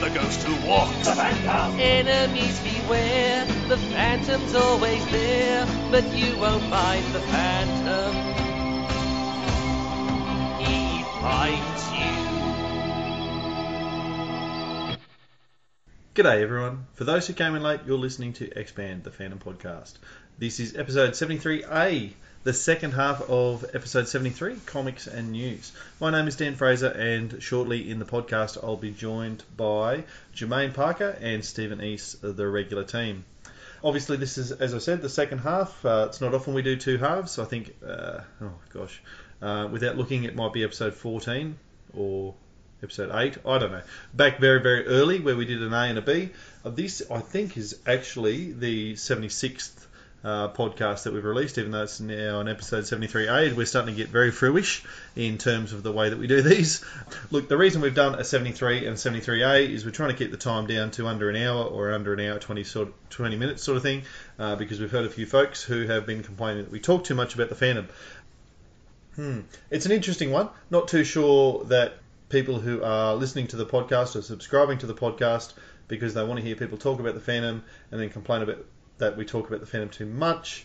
The ghost who walks. The Phantom! Enemies beware, the phantom's always there, but you won't find the phantom. He finds you. G'day everyone. For those who came in late, you're listening to Expand the Phantom podcast. This is episode 73A, the second half of episode 73, Comics and News. My name is Dan Fraser, and shortly in the podcast, I'll be joined by Jermaine Parker and Stephen East, the regular team. Obviously, this is, as I said, the second half. Uh, it's not often we do two halves. I think, uh, oh gosh, uh, without looking, it might be episode 14 or episode 8. I don't know. Back very, very early where we did an A and a B. Uh, this, I think, is actually the 76th uh, podcast that we've released, even though it's now on episode 73A. We're starting to get very fruish in terms of the way that we do these. Look, the reason we've done a 73 and 73A is we're trying to keep the time down to under an hour or under an hour, 20, sort of, 20 minutes sort of thing, uh, because we've heard a few folks who have been complaining that we talk too much about the Phantom. Hmm. It's an interesting one. Not too sure that people who are listening to the podcast or subscribing to the podcast because they want to hear people talk about the Phantom and then complain about that we talk about the Phantom too much.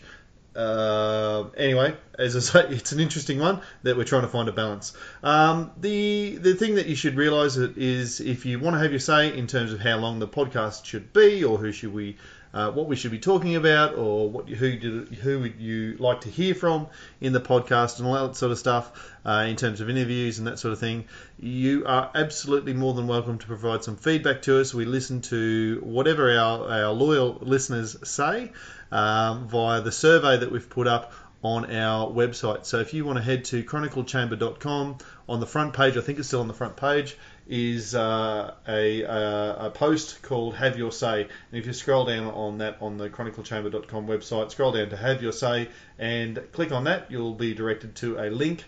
Uh, anyway, as I say, it's an interesting one that we're trying to find a balance. Um, the the thing that you should realise is if you want to have your say in terms of how long the podcast should be, or who should we, uh, what we should be talking about, or what who did, who would you like to hear from in the podcast, and all that sort of stuff, uh, in terms of interviews and that sort of thing, you are absolutely more than welcome to provide some feedback to us. We listen to whatever our, our loyal listeners say um, via the survey that we've put up on our website. So if you want to head to chroniclechamber.com, on the front page, I think it's still on the front page, is uh, a, a, a post called Have Your Say. And if you scroll down on that on the chroniclechamber.com website, scroll down to Have Your Say and click on that, you'll be directed to a link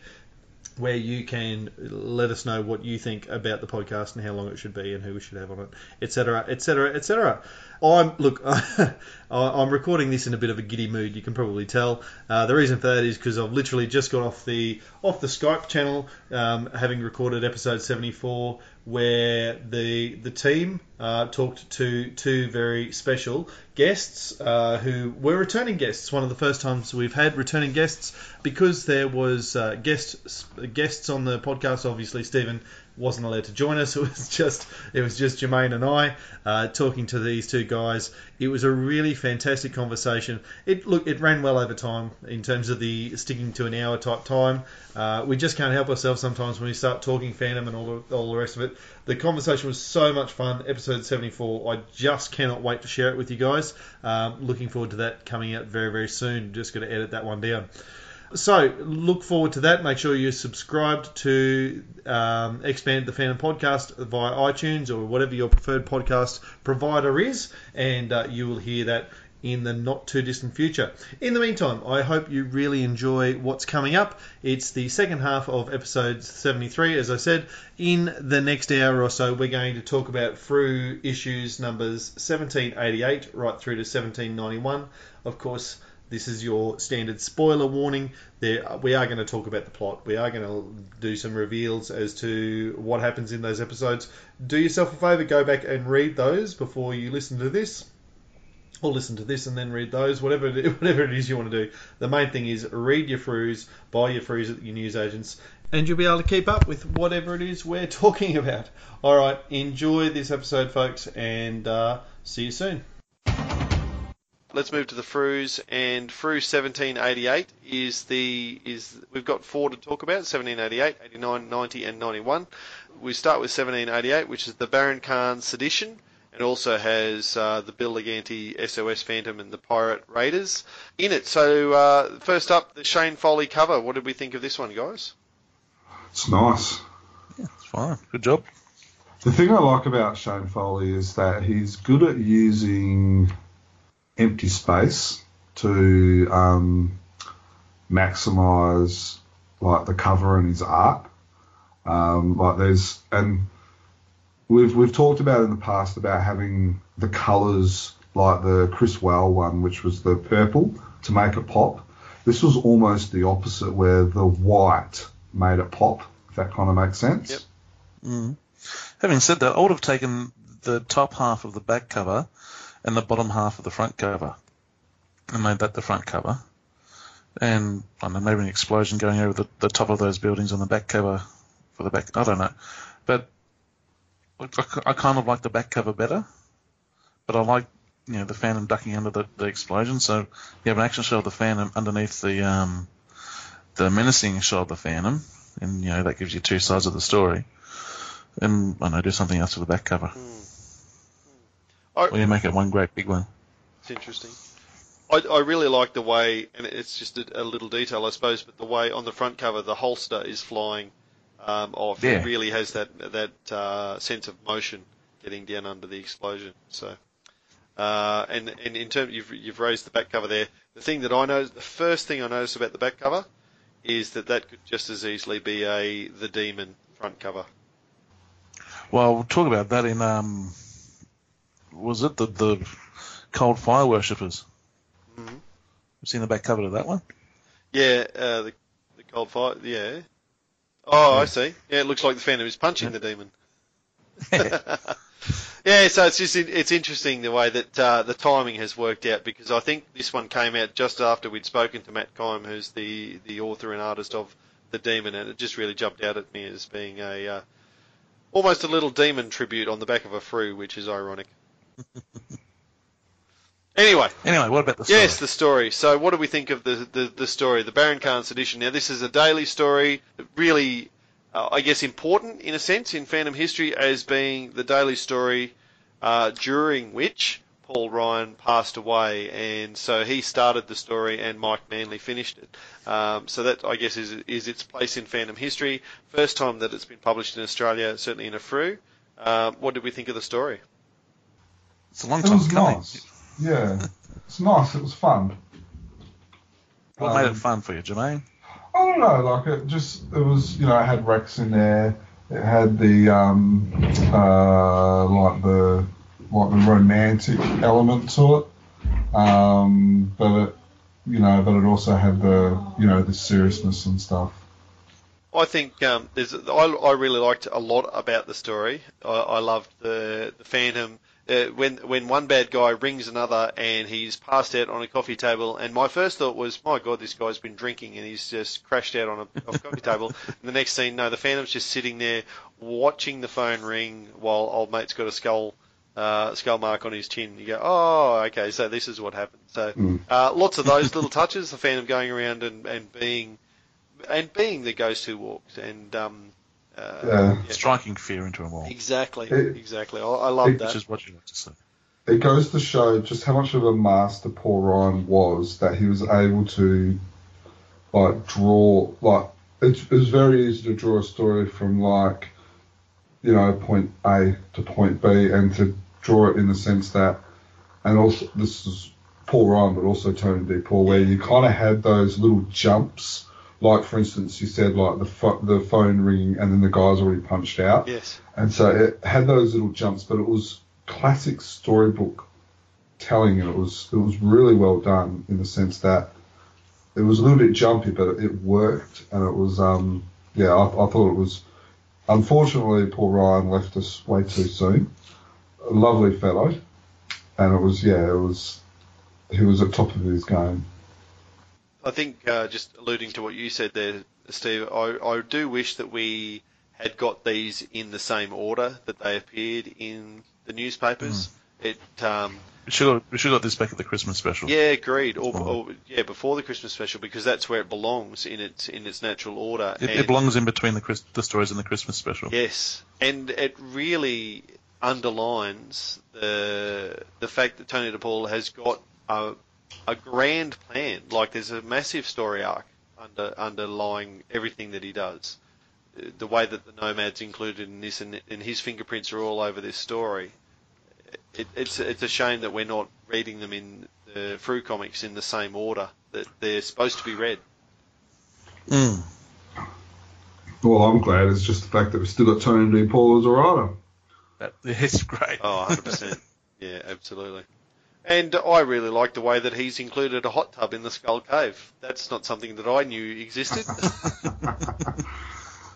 where you can let us know what you think about the podcast and how long it should be and who we should have on it, etc., etc., etc. I'm look, I'm recording this in a bit of a giddy mood. You can probably tell. Uh, the reason for that is because I've literally just got off the off the Skype channel, um, having recorded episode 74, where the the team uh, talked to two very special guests uh, who were returning guests. One of the first times we've had returning guests because there was uh, guests guests on the podcast. Obviously, Stephen wasn't allowed to join us. It was just it was just Jermaine and I uh, talking to these two guys. It was a really fantastic conversation. It look it ran well over time in terms of the sticking to an hour type time. Uh, we just can't help ourselves sometimes when we start talking Phantom and all the, all the rest of it. The conversation was so much fun. Episode 74. I just cannot wait to share it with you guys. Um, looking forward to that coming out very very soon. Just got to edit that one down. So look forward to that. Make sure you're subscribed to um, Expand the Phantom podcast via iTunes or whatever your preferred podcast provider is, and uh, you will hear that in the not too distant future. In the meantime, I hope you really enjoy what's coming up. It's the second half of episode 73. As I said, in the next hour or so, we're going to talk about Frew issues numbers 1788 right through to 1791. Of course, this is your standard spoiler warning. There, we are going to talk about the plot. We are going to do some reveals as to what happens in those episodes. Do yourself a favour, go back and read those before you listen to this, or listen to this and then read those. Whatever, it, whatever it is you want to do. The main thing is read your Frews, buy your Frews at your newsagents, and you'll be able to keep up with whatever it is we're talking about. All right, enjoy this episode, folks, and uh, see you soon let's move to the Frews, and Frew 1788 is the is we've got four to talk about: 1788, 89, 90, and 91. We start with 1788, which is the Baron Khan sedition. It also has uh, the Bill Lignante SOS Phantom and the Pirate Raiders in it. So uh, first up, the Shane Foley cover. What did we think of this one, guys? It's nice. Yeah, it's fine. Good job. The thing I like about Shane Foley is that he's good at using empty space to um, maximize like the cover and his art. Um, like there's and we've we've talked about in the past about having the colours like the Chris Whale one, which was the purple to make it pop. This was almost the opposite, where the white made it pop. If that kind of makes sense. Yep. Mm. Having said that, I would have taken the top half of the back cover and the bottom half of the front cover and made that the front cover. And I don't know, maybe an explosion going over the, the top of those buildings on the back cover for the back. I don't know. But I, I kind of like the back cover better. But I like, you know, the Phantom ducking under the, the explosion. So you have an action shot of the Phantom underneath the um, the menacing shot of the Phantom. And, you know, that gives you two sides of the story. And, I know, do something else with the back cover. I, you make it one great big one. It's interesting. I, I really like the way, and it's just a, a little detail, I suppose, but the way on the front cover the holster is flying um, off. Yeah. It really has that that uh, sense of motion getting down under the explosion. So, uh, and and in terms you've you've raised the back cover there. The thing that I know, the first thing I noticed about the back cover is that that could just as easily be a the demon front cover. Well, we'll talk about that in, um, was it the, the Cold Fire Worshippers? Mhm. You've seen the back cover of that one? Yeah, uh, the the cold fire. Yeah. Oh, I see. Yeah, it looks like the Phantom is punching the demon. yeah, so it's just it's interesting the way that uh, the timing has worked out because I think this one came out just after we'd spoken to Matt Kime, who's the the author and artist of the Demon, and it just really jumped out at me as being a uh, almost a little demon tribute on the back of a Frew, which is ironic. Anyway, Anyway, what about the story? Yes, the story. So, what do we think of the, the, the story, the Baron Khan's edition? Now, this is a daily story, really, uh, I guess, important in a sense in fandom history as being the daily story uh, during which Paul Ryan passed away, and so he started the story, and Mike Manley finished it. Um, so that, I guess, is is its place in fandom history. First time that it's been published in Australia, certainly in a Frew. Um, what did we think of the story? It's a long It time was coming. nice. Yeah, it's nice. It was fun. What made Um, it fun for you, Jermaine? I don't know, like it just it was you know it had Rex in there. It had the um uh like the like the romantic element to it. Um, but it you know, but it also had the you know the seriousness and stuff. I think um, there's. I, I really liked a lot about the story. I, I loved the the Phantom. Uh, when when one bad guy rings another and he's passed out on a coffee table, and my first thought was, my God, this guy's been drinking and he's just crashed out on a, a coffee table. And the next scene, no, the Phantom's just sitting there watching the phone ring while old mate's got a skull uh, skull mark on his chin. You go, oh, okay, so this is what happened. So Mm. uh, lots of those little touches. The Phantom going around and, and being and being the ghost who walks and um, uh, Yeah. Striking fear into a wall, exactly, It- exactly. I, I love it which that. is what you like to see. It goes to show just how much of a master Paul Ryan was that he was able to like draw like it, it was very easy to draw a story from like you know point A to point B and to draw it in the sense that and also this is Paul Ryan but also Tony DePaul where you kind of had those little jumps like for instance you said like the pho- the phone ringing and then the guy's already punched out Yes, and so it had those little jumps, but it was classic storybook telling, and it was it was really well done in the sense that it was a little bit jumpy, but it worked, and it was um yeah, I, I thought it was. Unfortunately, Paul Ryan left us way too soon. A lovely fellow, and it was yeah, it was he was at top of his game. I think uh, just alluding to what you said there, Steve. I, I do wish that we had got these in the same order that they appeared in the newspapers. It um, We should have, we should have got this back at the Christmas special. Yeah, agreed. Or, or yeah, before the Christmas special because that's where it belongs in its in its natural order. It, And- it belongs in between the the stories and the Christmas special. Yes, and it really underlines the the fact that Tony DePaul has got a a grand plan. Like there's a massive story arc under underlying everything that he does. The way that the nomads included in this and, and his fingerprints are all over this story. It, it's it's a shame that we're not reading them in the Frew comics in the same order that they're supposed to be read. Mm. All I'm glad is just the fact that we've still got Tony DePaul as a writer. That is great. Oh, 100%. yeah, absolutely. And I really like the way that he's included a hot tub in the Skull Cave. That's not something that I knew existed.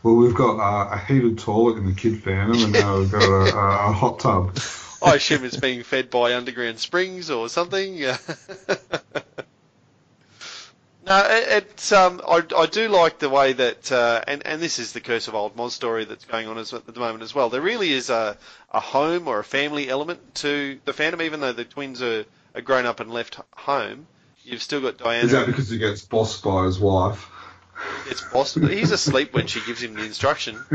Well, we've got uh, a heated toilet in the Kid Phantom, and now we've got a, a, a hot tub. I assume it's being fed by underground springs or something. No, it, it's um, I, I do like the way that, uh, and and this is the Curse of Old Moz story that's going on as, at the moment as well. There really is a a home or a family element to the Phantom, even though the twins are, are grown up and left home. You've still got Diana. Is that because he gets bossed by his wife? It's possible. He's asleep when she gives him the instruction.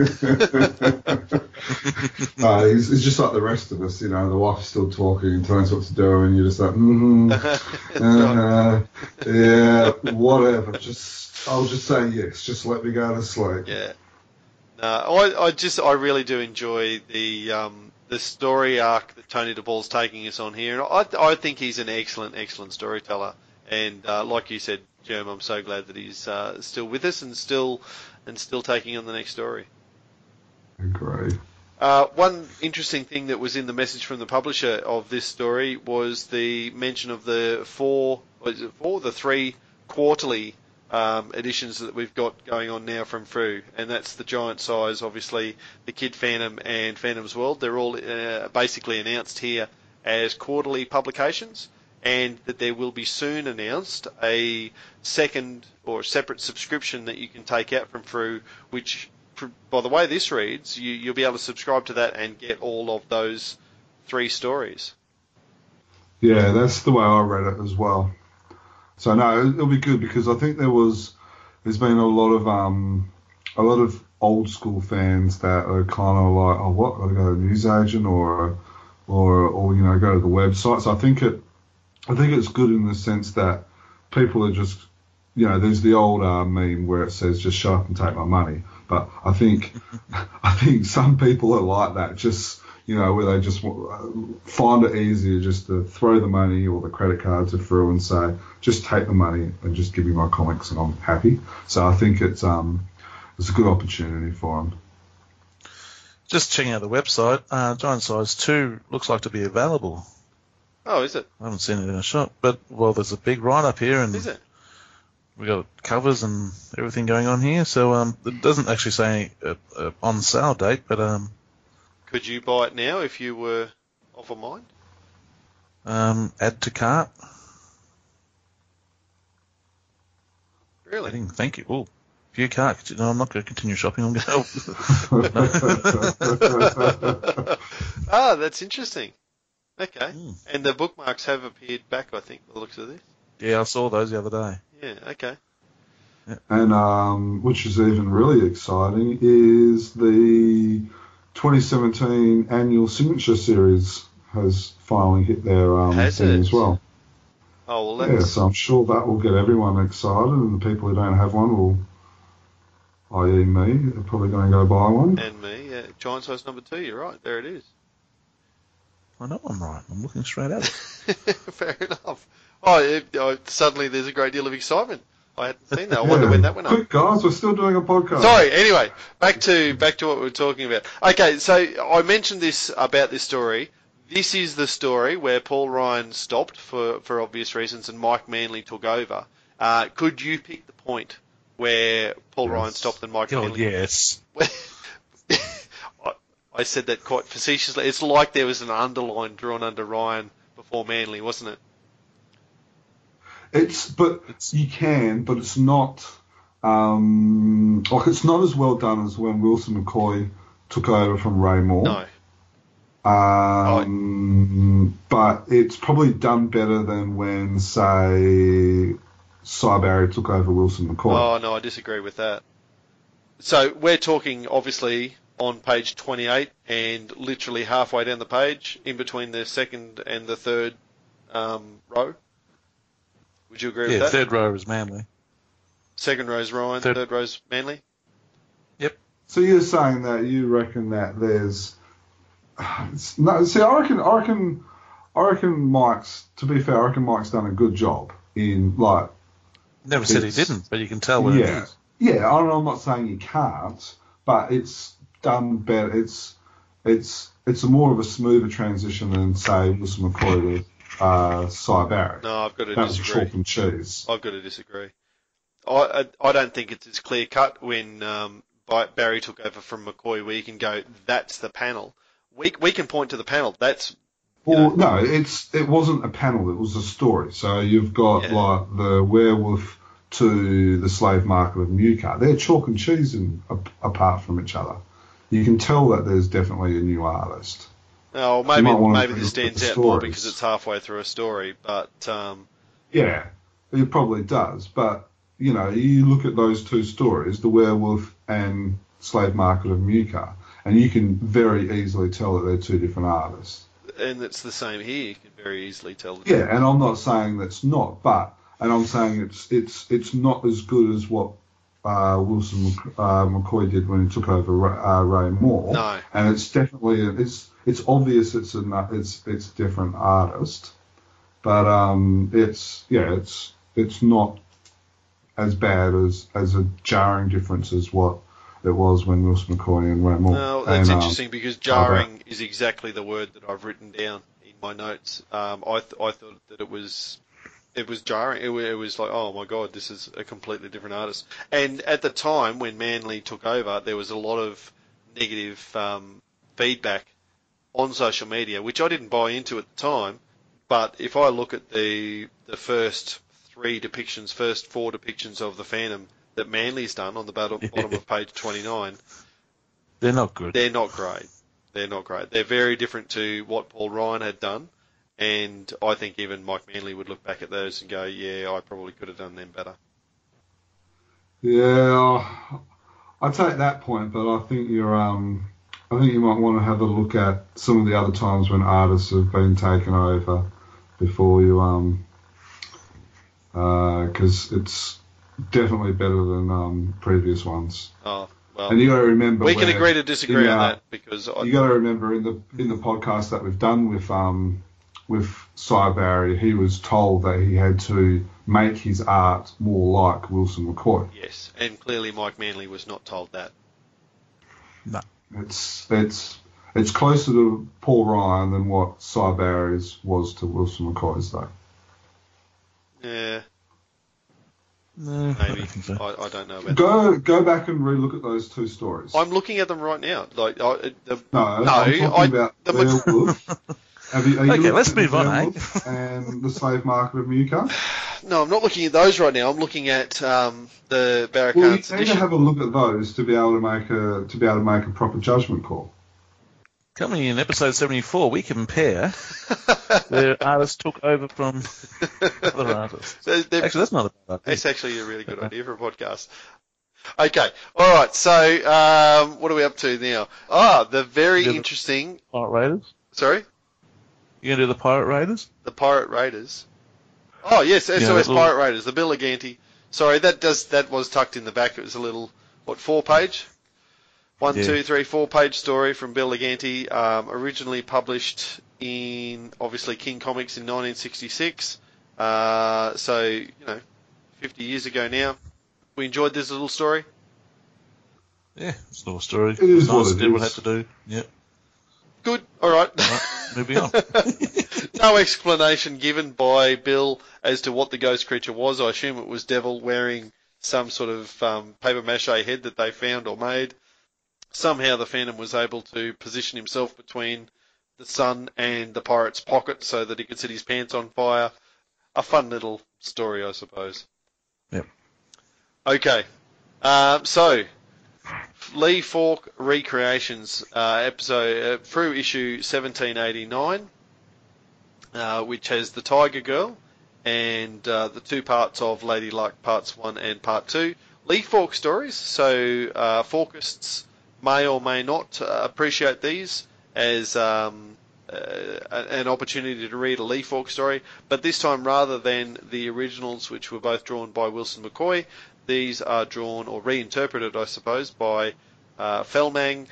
uh, he's, he's just like the rest of us, you know. The wife's still talking and telling us what to do, and you're just like, mm-hmm, uh, yeah, whatever. Just, I'll just say yes. Just let me go to sleep. Yeah. No, I, I just, I really do enjoy the um, the story arc that Tony DePaul's taking us on here, and I, I think he's an excellent, excellent storyteller. And uh, like you said, Germ, I'm so glad that he's uh, still with us and still and still taking on the next story. Agree. Uh, one interesting thing that was in the message from the publisher of this story was the mention of the four, four, the three quarterly um, editions that we've got going on now from Frew, and that's the giant size, obviously, the Kid Phantom and Phantom's World. They're all uh, basically announced here as quarterly publications, and that there will be soon announced a second or separate subscription that you can take out from Frew, which by the way this reads, you, you'll be able to subscribe to that and get all of those three stories. Yeah, that's the way I read it as well. So no, it'll be good because I think there was, there's been a lot of um, a lot of old school fans that are kind of like, oh, what? Got to go to a newsagent or, or, or you know, go to the website. So I think it, I think it's good in the sense that people are just, you know, there's the old uh, meme where it says just shut up and take my money. But I think, I think some people are like that. Just you know, where they just find it easier just to throw the money or the credit cards through and say, just take the money and just give me my comics and I'm happy. So I think it's um it's a good opportunity for them. Just checking out the website, uh, Giant Size 2 looks like to be available. Oh, is it? I haven't seen it in a shop, but well, there's a big write up here, and Is it? we got covers and everything going on here. So um, it doesn't actually say a, a on sale date, but um, Could you buy it now if you were of a mind? um, add to cart. Really? Adding, thank you. Oh, view cart. No, I'm not going to continue shopping. I'm going. to... Help. Ah, that's interesting. Okay. Hmm. And the bookmarks have appeared back, I think, by the looks of this. yeah, I saw those the other day. Yeah, okay. And um, which is even really exciting is the 2017 annual signature series has finally hit their um, Has thing it? as well. Oh, well, Yeah, so I'm sure that will get everyone excited, and the people who don't have one will, i.e. me, are probably going to go buy one. and me. Yeah, giant size number two, you're right. There it is. I know I'm right. I'm looking straight at it. Fair enough. Oh, it, oh, suddenly there's a great deal of excitement. I hadn't seen that. I wonder Yeah. when that went up. Quick, guys, we're still doing a podcast. Sorry. Anyway, back to back to what we were talking about. Okay, so I mentioned this about this story. This is the story where Paul Ryan stopped for for obvious reasons, and Mike Manley took over. Uh, could you pick the point where Paul Yes. Ryan stopped and Mike Oh Manley? yes. I, said that quite facetiously. It's like there was an underline drawn under Ryan before Manley, wasn't it? It's but you can, but it's not um, like it's not as well done as when Wilson McCoy took over from Ray Moore. No. Um, but it's probably done better than when, say, Sy Barry took over Wilson McCoy. Oh no, I disagree with that. So we're talking obviously on page 28 and literally halfway down the page, in between the second and the third um, row. Would you agree Yeah, with that? third row is Manley. Second row's Ryan, Third- third row's Manley. Yep so you're saying that you reckon that there's it's, no? See, I reckon, I reckon, I reckon Mike's. To be fair, I reckon Mike's done a good job in like Never said he didn't, but you can tell what it yeah, is. yeah, I'm I'm not saying you can't, but it's done better. It's it's it's more of a smoother transition than say Wilson McCoy to uh, Cy Barrett. No, I've got to that disagree. chalk and cheese. I've got to disagree. I, I, I don't think it's as clear cut when um, Barry took over from McCoy. where you can go, that's the panel. We, we can point to the panel. That's Well, no, it's it wasn't a panel. It was a story. So you've got Yeah. like the werewolf to the slave market of Newcastle. They're chalk and cheese in, apart from each other. You can tell that there's definitely a new artist. oh maybe maybe this stands out more because it's halfway through a story. But um, Yeah, it probably does. But you know, you look at those two stories, the werewolf and slave market of Newcastle, and you can very easily tell that they're two different artists. and it's the same here. You can very easily tell. The Yeah, and I'm not saying that's not, but and I'm saying it's it's it's not as good as what uh, Wilson uh, McCoy did when he took over uh, Ray Moore. No. and it's definitely it's it's obvious it's a it's it's a different artist, but um, it's yeah it's it's not as bad as as a jarring difference as what it was when Wilson McCoy and Ray Moore. No, that's and, um, interesting because jarring is exactly the word that I've written down in my notes. Um, I th- I thought that it was it was jarring. It, it was like, oh my god, this is a completely different artist. And at the time when Manley took over, there was a lot of negative um, feedback on social media, which I didn't buy into at the time. But if I look at the the first three depictions, first four depictions of the Phantom that Manley's done on the bottom, bottom of page 29, They're not good. they're not great. They're not great. They're very different to what Paul Ryan had done, and I think even Mike Manley would look back at those and go, "Yeah, I probably could have done them better." Yeah, I take that point, but I think you're um, I think you might want to have a look at some of the other times when artists have been taken over before you um, because it's definitely better than um previous ones. Oh well, And you got to remember we can agree to disagree in, on uh, that because I, you got to remember in the in the podcast that we've done with um with Sy Barry, he was told that he had to make his art more like Wilson McCoy. yes, and clearly Mike Manley was not told that. No. It's it's it's closer to Paul Ryan than what Sy Barry's was to Wilson McCoy's though. Yeah, No, I maybe. don't so. I, I don't know about. that. Go go back and relook at those two stories. I'm looking at them right now. Like I, the, no, no, I'm talking I- about the Mc- Werewolf. Have you, are you Okay, looking let's at the move on, eh? And the slave market of Newcastle. no, I'm not looking at those right now. I'm looking at um, the Well, you Barracan's need to have a look at those to be able to make a to be able to make a proper judgment call. Coming in episode 74, we compare where artists took over from other artists. They're- they're- Actually, that's not a bad idea. It's actually a really good idea for a podcast. Okay, all right. So, um, what are we up to now? Ah, the very the- interesting. Art Raiders? Sorry, You gonna do the Pirate Raiders? the Pirate Raiders. Oh yes, Yeah, SOS that little- Pirate Raiders, the Bill Ganti. Sorry, that does that was tucked in the back. It was a little what four page, one, Yeah. two, three, four page story from Bill Lignante, um, originally published in obviously King Comics in 1966. Uh, so you know, 50 years ago now. We enjoyed this little story. Yeah, it's a little story. It is nice, what it did what is. had to do. Yep. Good. All right. Right, moving on. no explanation given by Bill as to what the ghost creature was. I assume it was Devil wearing some sort of um, paper mache head that they found or made. Somehow the Phantom was able to position himself between the sun and the pirate's pocket so that he could set his pants on fire. A fun little story, I suppose. Yep. Okay. Um, so, Lee Falk Recreations uh, episode uh, Frew issue 1789, uh, which has the Tiger Girl and uh, the two parts of Lady Luck, parts one and part two. Lee Falk stories, so uh, may or may not uh, appreciate these as um, uh, an opportunity to read a Lee Falk story, but this time rather than the originals, which were both drawn by Wilson McCoy, these are drawn or reinterpreted, I suppose, by uh, Felmang,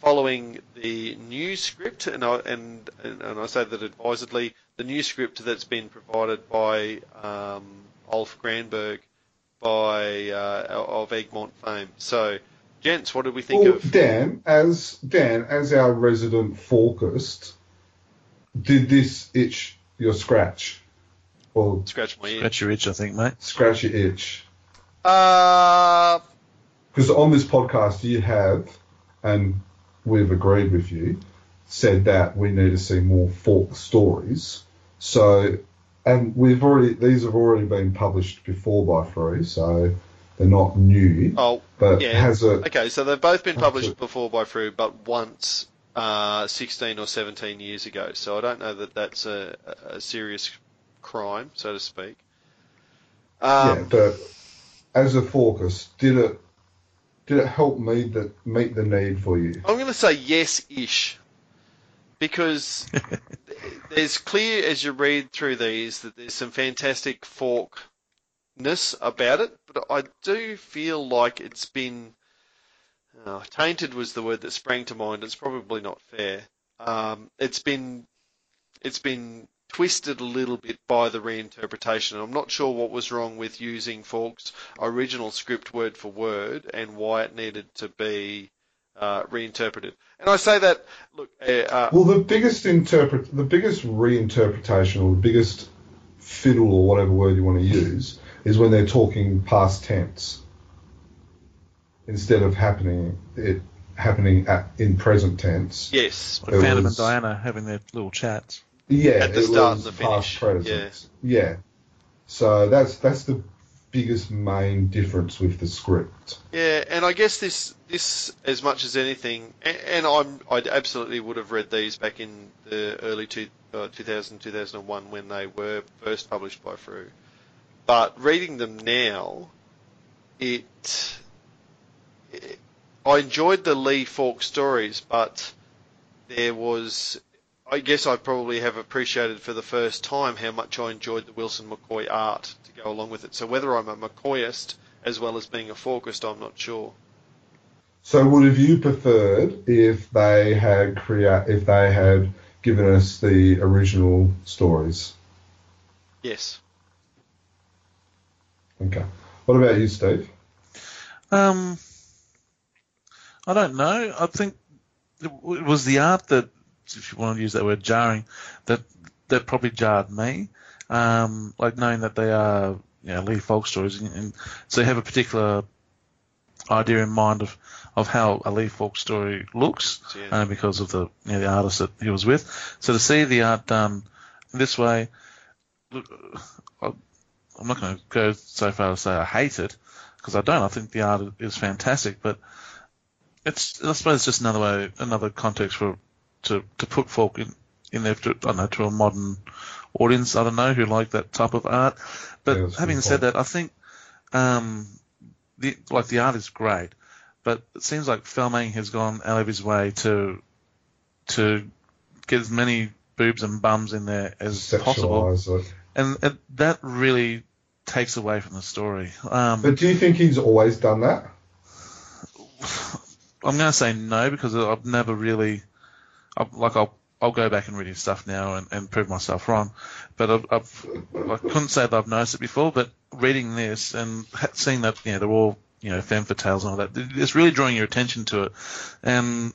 following the new script, and I, and, and and I say that advisedly, the new script that's been provided by um, Ulf Granberg by uh, of Egmont fame. So, gents, what did we think Well, of? Dan, as Dan, as our resident Falkist, did this itch your scratch? Or Scratch my ear. Scratch your itch, I think, mate. scratch your itch? Uh, Because on this podcast you have, and we've agreed with you, said that we need to see more Falk stories. So, and we've already these have already been published before by Frew, so they're not new. oh, But yeah. has a Okay, so they've both been published it. before by Frew, but once uh, 16 or 17 years ago. So I don't know that that's a, a serious crime, so to speak. yeah, Um, but as a Falkist, did it did it help me the meet the need for you? I'm going to say yes-ish, because there's clear as you read through these that there's some fantastic forkness about it, but I do feel like it's been oh, tainted was the word that sprang to mind. It's probably not fair. Um, it's been it's been twisted a little bit by the reinterpretation. I'm not sure what was wrong with using Falk's original script word for word and why it needed to be uh, reinterpreted. And I say that look, uh, uh, Well, the biggest interpret, the biggest reinterpretation, or the biggest fiddle, or whatever word you want to use, is when they're talking past tense instead of happening it happening at, in present tense. yes, Like It Phantom was- and Diana having their little chats. Yeah, At the start and the finish, present. Yeah. So that's that's the biggest main difference with the script. Yeah, and I guess this this as much as anything, and, and I'm I absolutely would have read these back in the early two, uh, 2000 2001 when they were first published by Frew, but reading them now, it, it I enjoyed the Lee Falk stories, but there was. I guess I probably have appreciated for the first time how much I enjoyed the Wilson McCoy art to go along with it. So whether I'm a McCoyist as well as being a Falkist, I'm not sure. So would have you preferred if they had create if they had given us the original stories? Yes. Okay. What about you, Steve? Um, I don't know. I think it was the art that, if you want to use that word, jarring, that that probably jarred me. Um, like knowing that they are, you know, Lee Falk stories, and, and so you have a particular idea in mind of, of how a Lee Falk story looks, Yeah. uh, because of the you know, the artist that he was with. So to see the art done this way, look, I- I'm not going to go so far as to say I hate it because I don't. I think the art is fantastic, but it's I suppose it's just another way, another context for to to put Falk in in there to, I don't know to a modern audience. I don't know who like that type of art. But Yeah, having said that, I think um, the like the art is great, but it seems like Felmang has gone out of his way to to get as many boobs and bums in there as possible, it. and, and that really takes away from the story. Um, But do you think he's always done that? I'm going to say no because I've never really, i like I'll I'll go back and read his stuff now and, and prove myself wrong. But I've, I've I couldn't say that I've noticed it before. But reading this and seeing that you know they're all you know femme fatales and all that, it's really drawing your attention to it. And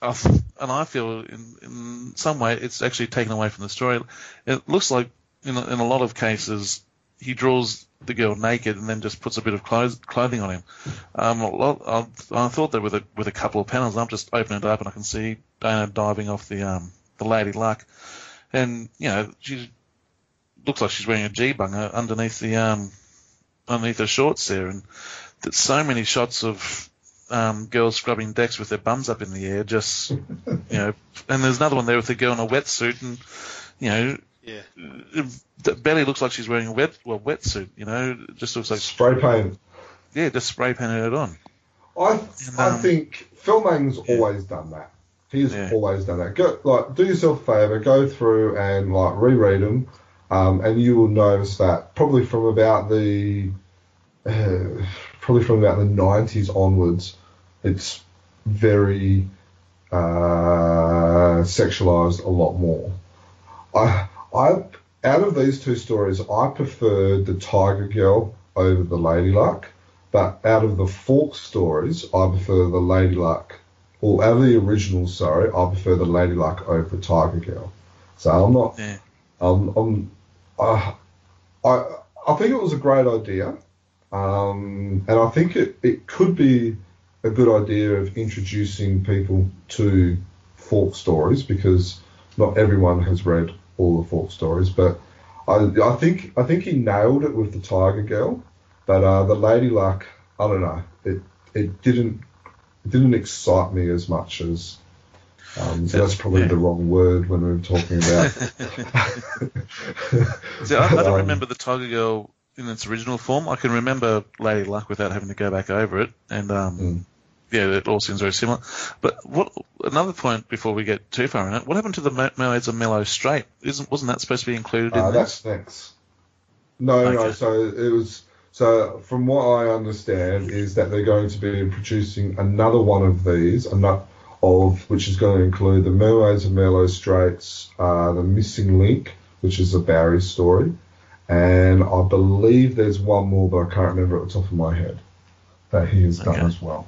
I and I feel in, in some way it's actually taken away from the story. It looks like in in a lot of cases he draws the girl naked and then just puts a bit of clothes, clothing on him. Um, a lot, I, I thought that with a with a couple of panels, I'm just opening it up and I can see Dana diving off the um the Lady Luck, and you know she looks like she's wearing a G bung underneath the um underneath her shorts there, and there's so many shots of um, girls scrubbing decks with their bums up in the air, just you know, and there's another one there with a girl in a wetsuit, and you know, Yeah. Barely looks like she's wearing a wet well wetsuit, you know, it just looks like Spray paint. yeah, just spray painted it on. I And, I um, think Felmang's yeah. always done that. He's Yeah. always done that. Go like do yourself a favor, go through and like reread them, um, and you will notice that probably from about the uh, probably from about the nineties onwards, it's very uh, sexualized a lot more. I I out of these two stories, I preferred the Tiger Girl over the Lady Luck, but out of the Falk stories, I prefer the Lady Luck, or out of the originals, sorry, I prefer the Lady Luck over the Tiger Girl. So I'm not, Yeah. um, I'm, uh, I, I think it was a great idea, um, and I think it, it could be a good idea of introducing people to Falk stories because not everyone has read all the Falk stories, but I, I think I think he nailed it with the Tiger Girl, but uh, the Lady Luck, I don't know, it it didn't it didn't excite me as much as. Um, so that's probably Yeah. the wrong word when we're talking about. See, I, I don't Um, remember the Tiger Girl in its original form. I can remember Lady Luck without having to go back over it, and um, Mm. Yeah, it all seems very similar. But what another point before we get too far in it? What happened to the Mer- Mermaids of Mellow Strait? Isn't wasn't that supposed to be included in Uh, this? that's next. No, no. So it was. So from what I understand is that they're going to be producing another one of these, ano- of which is going to include the Mermaids of Merlot Straits, uh, the Missing Link, which is a Barry story, and I believe there's one more, but I can't remember at the top of my head that he has done as well.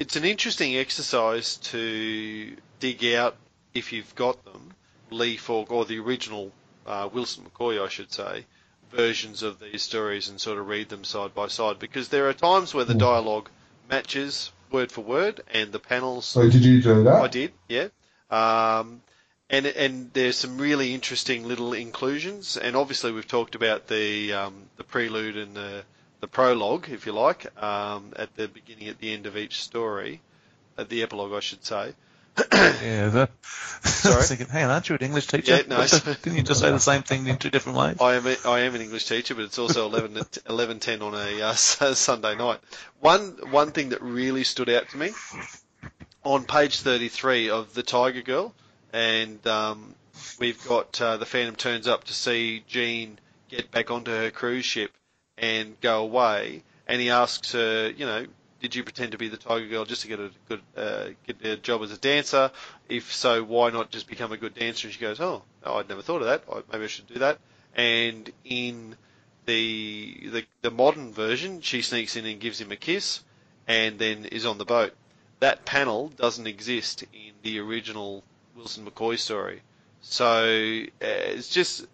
It's an interesting exercise to dig out, if you've got them, Lee Falk, or the original uh, Wilson McCoy, I should say, versions of these stories and sort of read them side by side because there are times where the Mm. dialogue matches word for word and the panels So did you do that? I did, yeah. Um, and and there's some really interesting little inclusions, and obviously we've talked about the um, the prelude and the the prologue, if you like, um, at the beginning, at the end of each story, at the epilogue, I should say. Yeah, that. Sorry? thinking, hang on, aren't you an English teacher? Yeah, no. Didn't you just say the same thing in two different ways? I am a, I am an English teacher, but it's also 11 to t- 11:10 on a uh, Sunday night. One one thing that really stood out to me on page 33 of the Tiger Girl, and um, we've got uh, the Phantom turns up to see Jean get back onto her cruise ship and go away, and he asks her, you know. Did you pretend to be the Tiger Girl just to get a good uh, get a job as a dancer? If so, why not just become a good dancer? And she goes, "Oh, no, I'd never thought of that. Maybe I should do that." And in the, the the modern version, she sneaks in and gives him a kiss, and then is on the boat. That panel doesn't exist in the original Wilson McCoy story. So uh, it's just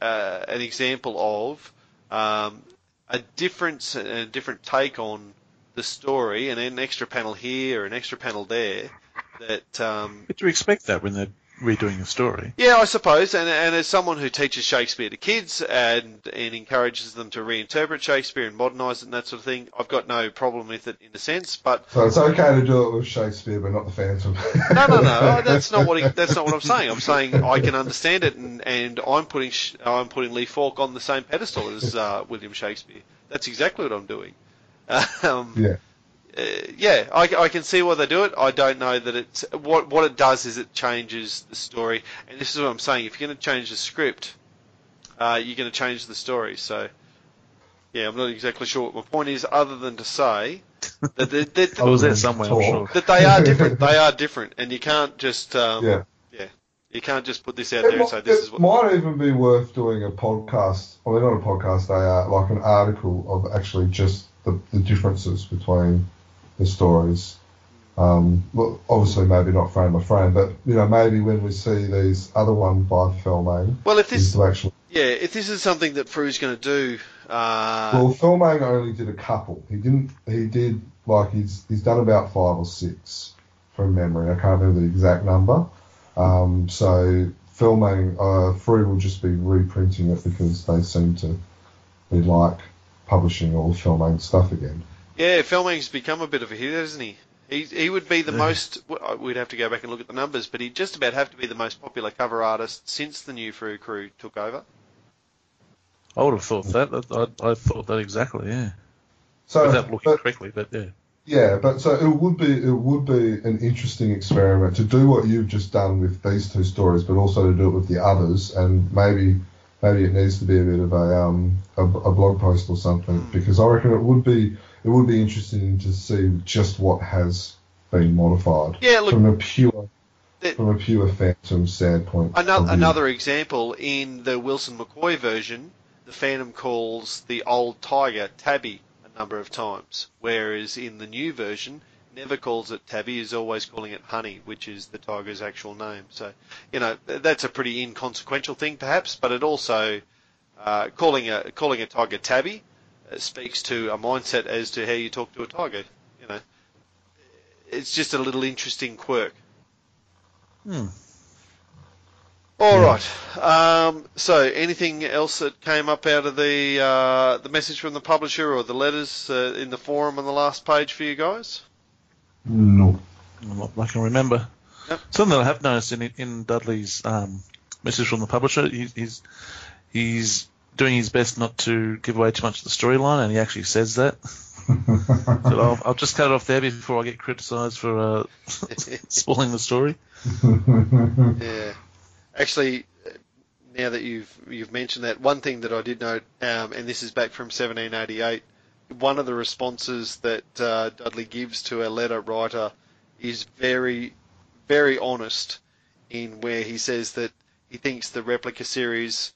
uh, an example of um, a difference, a different take on the story, and an extra panel here, or an extra panel there. That um, But you expect that when they're redoing a story. yeah, I suppose, and and as someone who teaches Shakespeare to kids and and encourages them to reinterpret Shakespeare and modernise it and that sort of thing, I've got no problem with it in a sense. But So it's okay to do it with Shakespeare, but not the Phantom. no, no, no, that's not what he, that's not what I'm saying. I'm saying I can understand it, and and I'm putting I'm putting Lee Falk on the same pedestal as uh, William Shakespeare. That's exactly what I'm doing. Um, yeah. Uh, yeah, I, I can see why they do it. I don't know that it's what what it does is it changes the story, and this is what I'm saying. If you're going to change the script, uh, you're going to change the story. So, yeah, I'm not exactly sure what my point is, other than to say that they, that, I was there somewhere, I'm sure. that they are different. They are different, and you can't just um, Yeah. yeah, you can't just put this out It, there and say this it is what. might even be worth doing a podcast. I mean, not a podcast. They are like an article of actually just the, the differences between the stories. Um, well, obviously, maybe not frame by frame, but you know, maybe when we see these other one by Felmang, Well, if this actually. yeah, if this is something that Frew's going to do, uh, Well, Felmang only did a couple. He didn't. He did like he's he's done about five or six from memory. I can't remember the exact number. Um, so Felmang, uh, Frew will just be reprinting it because they seem to be like publishing all Felmang stuff again. Yeah, Felmang's become a bit of a hit, hasn't he? He he would be the Yeah. most. We'd have to go back and look at the numbers, but he'd just about have to be the most popular cover artist since the new Frew crew took over. I would have thought that. I, I thought that exactly, yeah. So, Without looking but, correctly, but yeah. yeah, but so it would be it would be an interesting experiment to do what you've just done with these two stories, but also to do it with the others, and maybe maybe it needs to be a bit of a um a, a blog post or something because I reckon it would be it would be interesting to see just what has been modified Yeah, look, from a pure from a pure Phantom standpoint. Another, another example in the Wilson McCoy version, the Phantom calls the old tiger Tabby a number of times, whereas in the new version, never calls it Tabby, is always calling it Honey, which is the tiger's actual name. So, you know, that's a pretty inconsequential thing, perhaps, but it also uh, calling a calling a tiger Tabby uh, speaks to a mindset as to how you talk to a tiger. You know, it's just a little interesting quirk. Hmm. All right. Um, so, anything else that came up out of the uh, the message from the publisher or the letters uh, in the forum on the last page for you guys? No. Not I can remember. Yep. Something that I have noticed in in Dudley's um, message from the publisher, he, he's he's doing his best not to give away too much of the storyline, and he actually says that. So I'll, I'll just cut it off there before I get criticised for uh, spoiling the story. Yeah. Actually, uh, now that you've you've mentioned that, one thing that I did note, um, and this is back from 1788, one of the responses that uh, Dudley gives to a letter writer is very, very honest in where he says that he thinks the replica series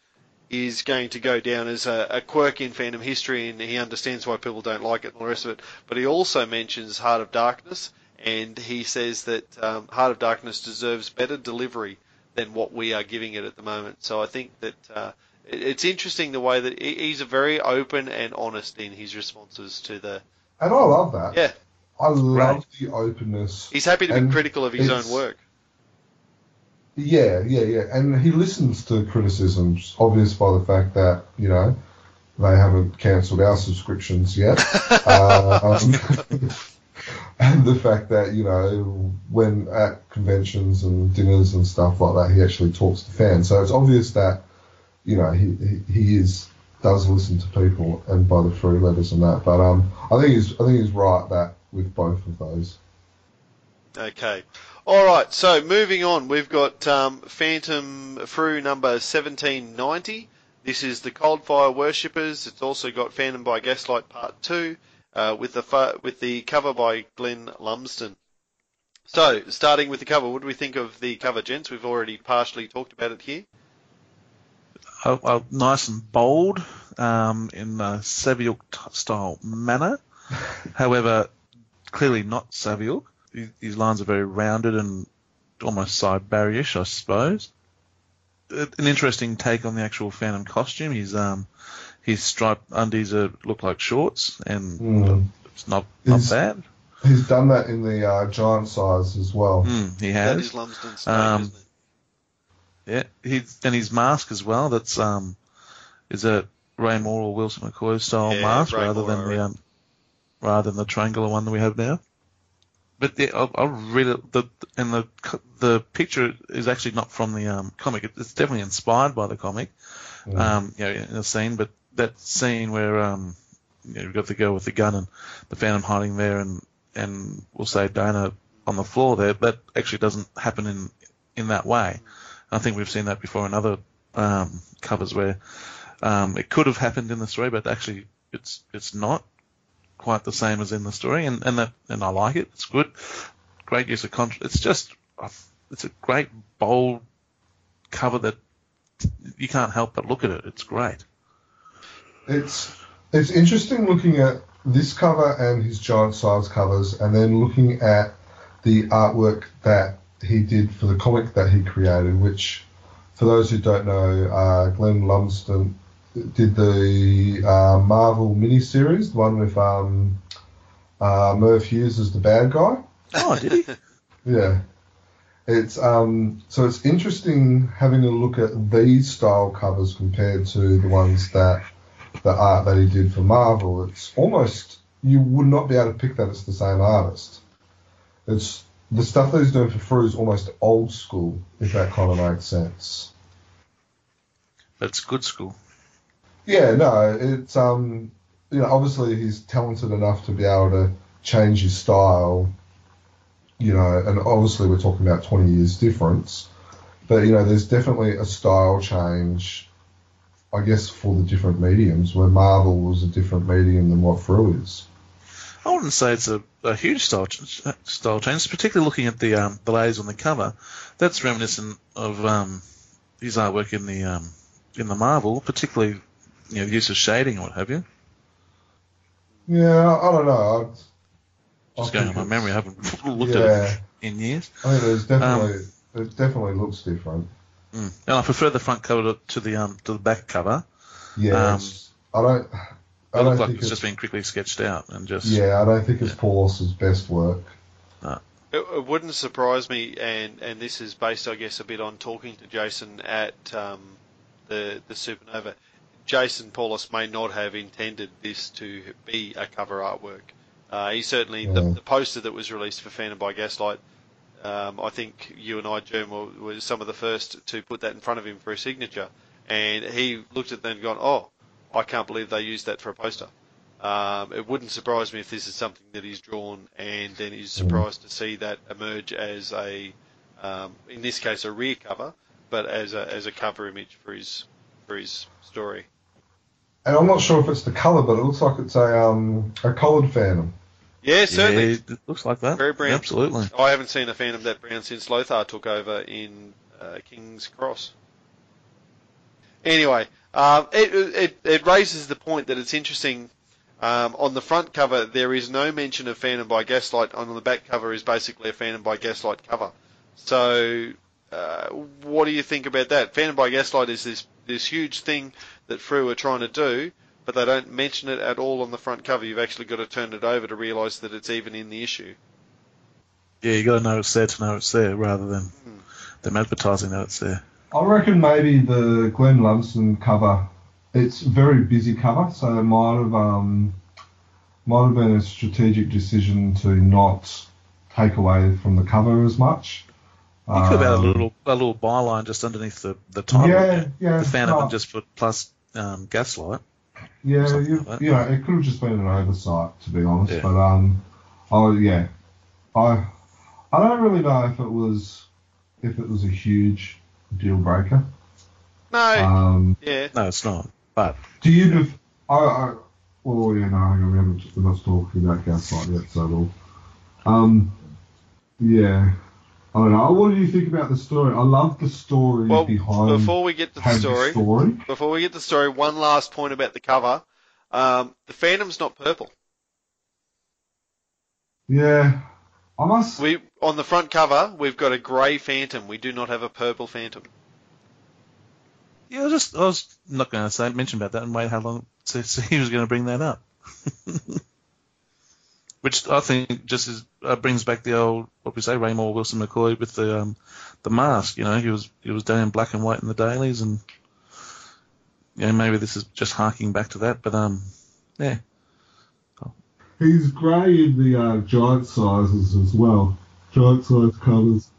is going to go down as a, a quirk in fandom history, and he understands why people don't like it and all the rest of it. But he also mentions Heart of Darkness, and he says that um, Heart of Darkness deserves better delivery than what we are giving it at the moment. So I think that uh, it- it's interesting the way that he's a very open and honest in his responses to the. And I love that. Yeah, I love the openness. he's happy to be And critical of his own work. Yeah, yeah, yeah. And he listens to criticisms, obvious by the fact that, you know, they haven't cancelled our subscriptions yet. um, and the fact that, you know, when at conventions and dinners and stuff like that, he actually talks to fans. So it's obvious that, you know, he, he, he is does listen to people and by the free letters and that. But um, I think he's I think he's right that with both of those. Okay. All right. So moving on, we've got um, Phantom Frew number 1790. This is the Coldfire Worshippers. It's also got Phantom by Gaslight Part Two, uh, with the with the cover by Glenn Lumsden. So, starting with the cover, what do we think of the cover, gents? We've already partially talked about it here. Uh, nice and bold um, in a Saviuk style manner. However, clearly not Saviuk. His- His lines are very rounded and almost Sy Barryish, I suppose. Uh, An interesting take on the actual Phantom costume. His um, his striped undies are, look like shorts, and Mm. it's not not Is- bad. He's done that in the uh, giant size as well. Mm, he has. is Lumsden's name, Um, isn't it? Yeah, he's and his mask as well. That's um, is a Ray Moore or Wilson McCoy style Yeah, mask Ray rather Moore, than the um, rather than the triangular one that we have now. But yeah, I'll, I'll read it. The and the the picture is actually not from the um, comic. It- It's definitely inspired by the comic. Mm. Um, you know, in a scene, but that scene where um, you know, you've got the girl with the gun and the Phantom hiding there, and and we'll say Dana on the floor there. That actually doesn't happen in in that way. I think we've seen that before in other um, covers where um, it could have happened in the story, but actually it's it's not quite the same as in the story, and and that and I like it. It's good, great use of contrast. It's just it's a great bold cover that you can't help but look at it. It's great. It's it's interesting looking at this cover and his giant size covers, and then looking at the artwork that he did for the comic that he created. Which, for those who don't know, uh, Glenn Lumsden did the uh, Marvel miniseries, the one with um, uh, Merv Hughes as the bad guy. Oh, did he? Yeah. It's um so it's interesting having a look at these style covers compared to the ones that the art that he did for Marvel. It's almost you would not be able to pick that it's the same artist. It's the stuff that he's doing for Frew is almost old school, if that kind of makes sense. That's good school. Yeah, no, it's um, you know, obviously he's talented enough to be able to change his style. You know, and obviously we're talking about 20 years difference, but you know, there's definitely a style change. I guess for the different mediums, where Marvel was a different medium than what Frew is. I wouldn't say it's a, a huge style style change, particularly looking at the um, the layers on the cover. That's reminiscent of um, his artwork in the um, in the Marvel, particularly you know, use of shading or what have you. Yeah, I don't know. I, Just I going on my memory, I haven't looked at it in years. I mean, there's definitely Um, it definitely looks different. Mm. And I prefer the front cover to, to the um to the back cover. Yeah, Um, I don't. It I don't like think it's it's just been quickly sketched out and just Yeah, I don't think it's Yeah. Paulos's best work. It, it wouldn't surprise me, and, and this is based, I guess, a bit on talking to Jason at um, the the Supernova. Jason Paulos may not have intended this to be a cover artwork. Uh, he certainly the, Yeah. the poster that was released for Phantom by Gaslight. Um, I think you and I, Germ, were, were some of the first to put that in front of him for a signature, and he looked at that and gone, "Oh, I can't believe they used that for a poster." Um, it wouldn't surprise me if this is something that he's drawn and then he's surprised to see that emerge as a, um, in this case, a rear cover, but as a as a cover image for his for his story. And I'm not sure if it's the colour, but it looks like it's a um a collared Phantom. Yeah, certainly. Yeah, it looks like that. Very brown. Absolutely. I haven't seen a Phantom that brown since Lothar took over in uh, King's Cross. Anyway, um, it, it it raises the point that it's interesting. Um, on the front cover, there is no mention of Phantom by Gaslight. On the back cover is basically a Phantom by Gaslight cover. So, uh, what do you think about that? Phantom by Gaslight is this this huge thing that Frew are trying to do, but they don't mention it at all on the front cover. You've actually got to turn it over to realise that it's even in the issue. Yeah, you've got to know it's there to know it's there, rather than Hmm. them advertising that it's there. I reckon maybe the Glenn Lumsden cover. It's a very busy cover, so it might have um might have been a strategic decision to not take away from the cover as much. You could have had a Um, little a little byline just underneath the the title. Yeah, yeah. the Phantom no, and just put plus um, gaslight. Yeah, Something you, like that. you know, it could have just been an oversight, to be honest. Yeah. But um, oh yeah, I I don't really know if it was if it was a huge deal breaker. No, Um, yeah. No, it's not. But do you? Def- I, I well, yeah, no, hang on, we haven't, we're not talking about gaslight yet, so it'll, um, yeah. I don't know. What do you think about the story? I love the story Well, behind before we get to the story, story. before we get to the story, one last point about the cover. Um, the Phantom's not purple. Yeah, I must. We on the front cover we've got a grey Phantom. We do not have a purple Phantom. yeah, I just I was not going to say mention about that and wait how long to see he was going to bring that up. Which I think just is, uh, brings back the old what we say Ray Moore Wilson McCoy with the um, the mask. You know, he was he was done in black and white in the dailies, and you know maybe this is just harking back to that. But um, yeah, He's grey in the uh, giant sizes as well. Giant size colours.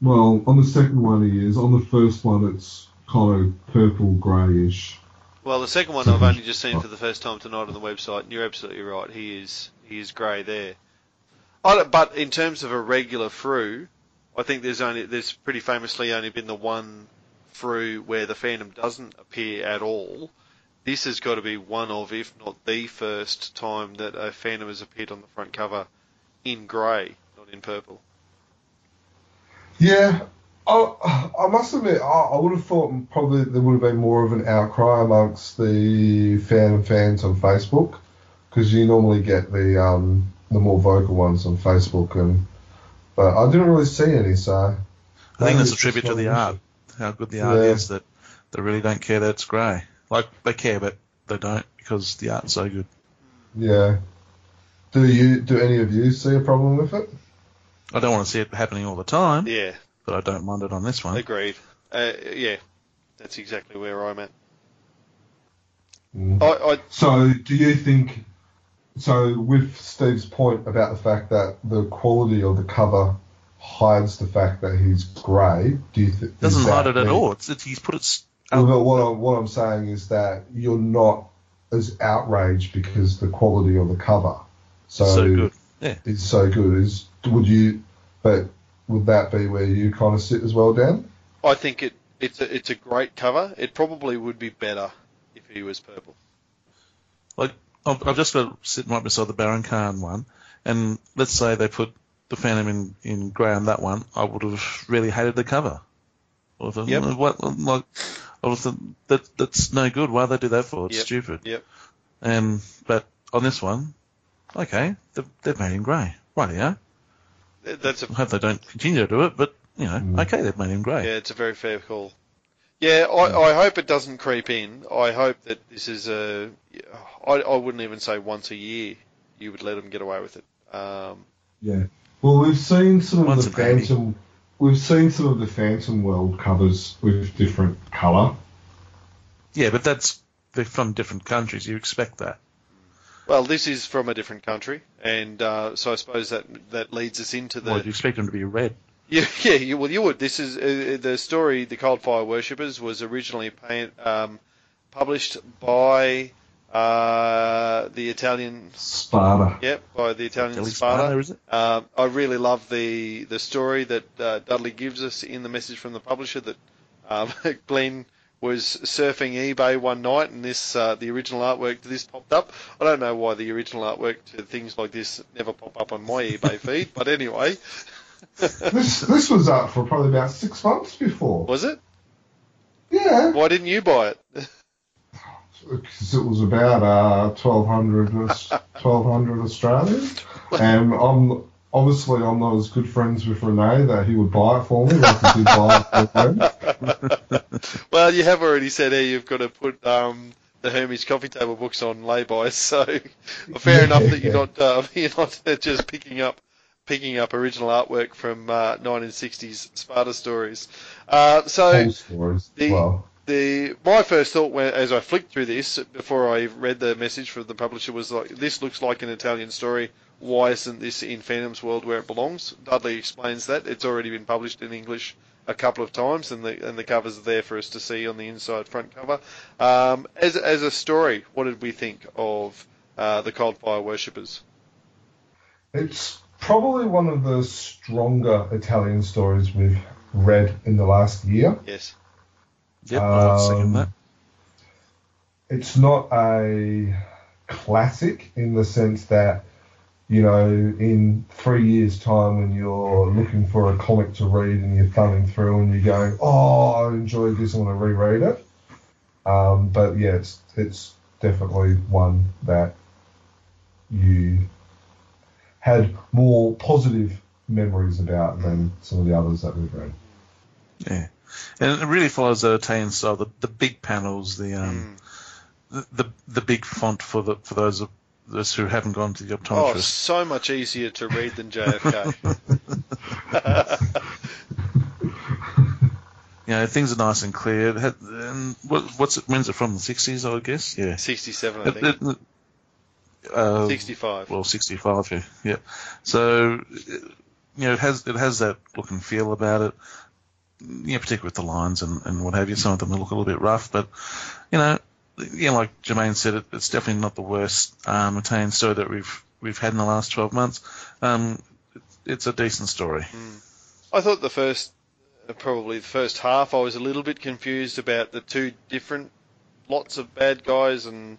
Well, on the second one he is. On the first one it's kind of purple greyish. Well, the second one I've only just seen oh. for the first time tonight on the website, and you're absolutely right. He is he is grey there. Oh, I but in terms of a regular Frew, I think there's only there's pretty famously only been the one Frew where the Phantom doesn't appear at all. This has got to be one of, if not the first time that a Phantom has appeared on the front cover in grey, not in purple. Yeah, I, I must admit, I, I would have thought probably there would have been more of an outcry amongst the fan fans on Facebook because you normally get the um, the more vocal ones on Facebook, and but I didn't really see any. So I think maybe that's a tribute to the art, how good the art Yeah. is that they really don't care that it's grey. Like they care, but they don't because the art's so good. Yeah. Do you? Do any of you see a problem with it? I don't want to see it happening all the time, Yeah, but I don't mind it on this one. agreed. Uh, yeah, that's exactly where I'm at. Mm. I, I So, do you think? So, with Steve's point about the fact that the quality of the cover hides the fact that he's grey, do you think doesn't hide it at all. It's, it's he's put it. s- Well, but what I'm what I'm saying is that you're not as outraged because the quality of the cover so, so good. Yeah. is so good. Is would you? But would that be where you kind of sit as well, Dan? I think it it's a it's a great cover. It probably would be better if he was purple. Like I've, I've just got sitting right beside the Baron Khan one, and let's say they put the Phantom in in grey on that one, I would have really hated the cover. Or the, Yep. Mm, what, mm, like, I was that that's no good. Why they do that for? It's Yep. stupid. Yep. And but on this one, okay, they've, they've made him grey. Right, yeah. That's a I hope they don't continue to do it, but you know, Mm. okay, they've made him grey. Yeah, it's a very fair call. Yeah, I, I hope it doesn't creep in. I hope that this is a. I, I wouldn't even say once a year you would let them get away with it. Um, Yeah. Well, we've seen some of the a baby. Phantom. We've seen some of the Phantom World covers with different colour. Yeah, but that's they're from different countries. You expect that. Well, this is from a different country, and uh, so I suppose that that leads us into the. Well, you expect them to be red. Yeah, yeah. You, well, you would. This is uh, the story. The Cold Fire Worshippers was originally paint, um, published by uh, the Italian. Spada. Yep, by the Italian Billy Spada. Spada, is it? Um, I really love the the story that uh, Dudley gives us in the message from the publisher that um, Glenn was surfing eBay one night and this uh, the original artwork to this popped up. I don't know why the original artwork to things like this never pop up on my eBay feed, but anyway, This this was up for probably about six months before. was it? Yeah, Why didn't you buy it? because it was about uh, 1200, Aus- 1200 Australian, and I'm obviously I'm not as good friends with Renee that he would buy it for me like he did buy it for. Well, you have already said here you've got to put um, the Hermes coffee table books on lay-by, so fair enough that you're not uh, you're not just picking up picking up original artwork from uh, 1960s Spada stories. Uh, so stories. the- well, the my first thought when, as I flicked through this before I read the message from the publisher was like this looks like an Italian story. Why isn't this in Phantom's world where it belongs? Dudley explains that it's already been published in English a couple of times, and the and the covers are there for us to see on the inside front cover. Um, as as a story, what did we think of uh, the Coldfire Worshippers? it's probably one of the stronger Italian stories we've read in the last year. Yes. Yep, I'll second Um, that. it's not a classic in the sense that you know in three years time when you're looking for a comic to read and you're thumbing through and you're going oh i enjoyed this i want to reread it. Um, but yeah it's, it's definitely one that you had more positive memories about than some of the others that we've read. Yeah, and it really follows the Italian style. The, the big panels, the um, Mm. the, the the big font for the for those of us who haven't gone to the Oh, so much easier to read than JFK. You know, things are nice and clear. Had, and what, what's it? When's it from? The sixties, I guess. Yeah. 67, I think. it- uh, 65. Well, 65, yeah. yeah. So, you know, it has it has that look and feel about it. You know, particularly with the lines and, and what have you. Some of them look a little bit rough, but you know, yeah, like Jermaine said, it, it's definitely not the worst um, Italian story that we've we've had in the last 12 months. Um, it, it's a decent story. I thought the first, uh, probably the first half, I was a little bit confused about the two different lots of bad guys and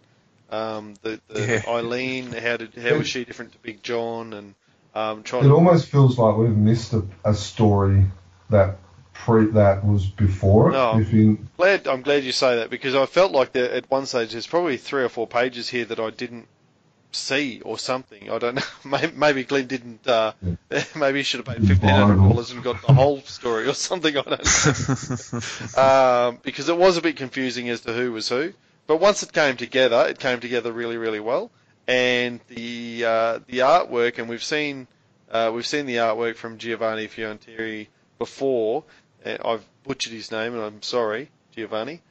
um, the, the Yeah. Eileen. How did how was she different to Big John? And um, trying It to almost feels like we've missed a, a story that pre that was before it. No. You, glad I'm glad you say that because I felt like there, at one stage there's probably three or four pages here that I didn't see or something. I don't know. Maybe, maybe Glenn didn't. Uh, maybe he should have paid fifteen hundred dollars and got the whole story or something. I don't know. um, because it was a bit confusing as to who was who. But once it came together, it came together really, really well. And the uh, the artwork, and we've seen uh, we've seen the artwork from Giovanni Fionteri before. Uh, I've butchered his name, and I'm sorry, Giovanni.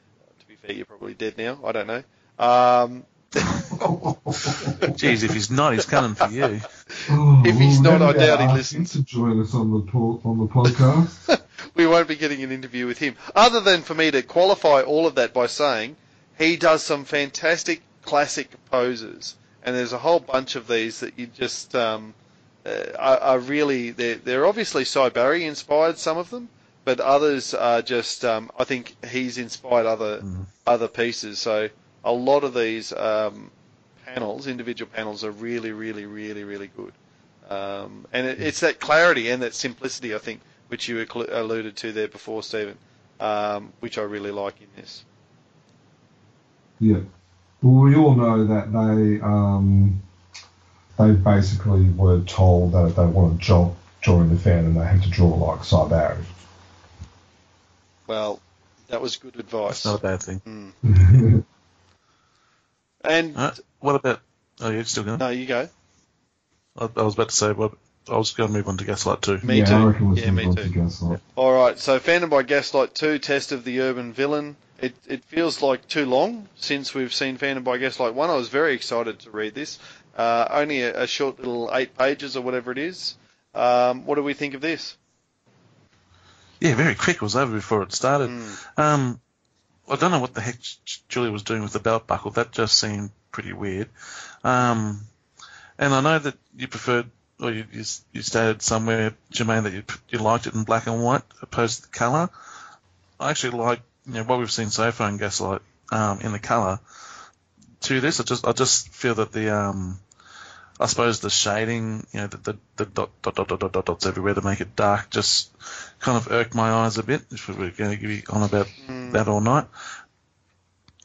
To be fair, you're probably dead now. I don't know. Um, Jeez, if he's not, he's coming for you. If he's we'll not, I doubt he ask listens. to join us on the po- on the podcast. we won't be getting an interview with him. Other than for me to qualify all of that by saying he does some fantastic classic poses, and there's a whole bunch of these that you just um, uh, are, are really they're, they're obviously Sy Barry inspired some of them, but others are just um, I think he's inspired other other pieces. So a lot of these um, panels, individual panels, are really, really, really, really good. Um, and it, it's that clarity and that simplicity, I think, which you alluded to there before, Stephen. um, which I really like in this. Yeah. Well, we all know that they um, they basically were told that if they want to job join the fandom, they had to draw like Sy Barry. Well, that was good advice. That's not a bad thing. Mm. And Uh, what about? Oh, you're still going. no, you go. I, I was about to say, well, I was going to move on to Gaslight too. Me yeah, too. I reckon we'll Yeah, me too. to Gaslight. All right, so Phantom by Gaslight 2, Test of the Urban Villain. It, it feels like too long since we've seen Phantom by Gaslight 1. I was very excited to read this. Uh, only a, a short little eight pages or whatever it is. Um, what do we think of this? Yeah, very quick. It was over before it started. Mm. Um, I don't know what the heck Julia was doing with the belt buckle. That just seemed pretty weird. Um, and I know that you preferred, or you, you, you stated somewhere, Jermaine, that you, you liked it in black and white opposed to the colour. I actually like, you know, what we've seen so far in Gaslight um, in the colour. To this, I just I just feel that the um, I suppose the shading, you know, the, the, the dot, dot, dot, dot, dot, dot, dots everywhere to make it dark just kind of irked my eyes a bit, if we're going to be on about Mm. that all night.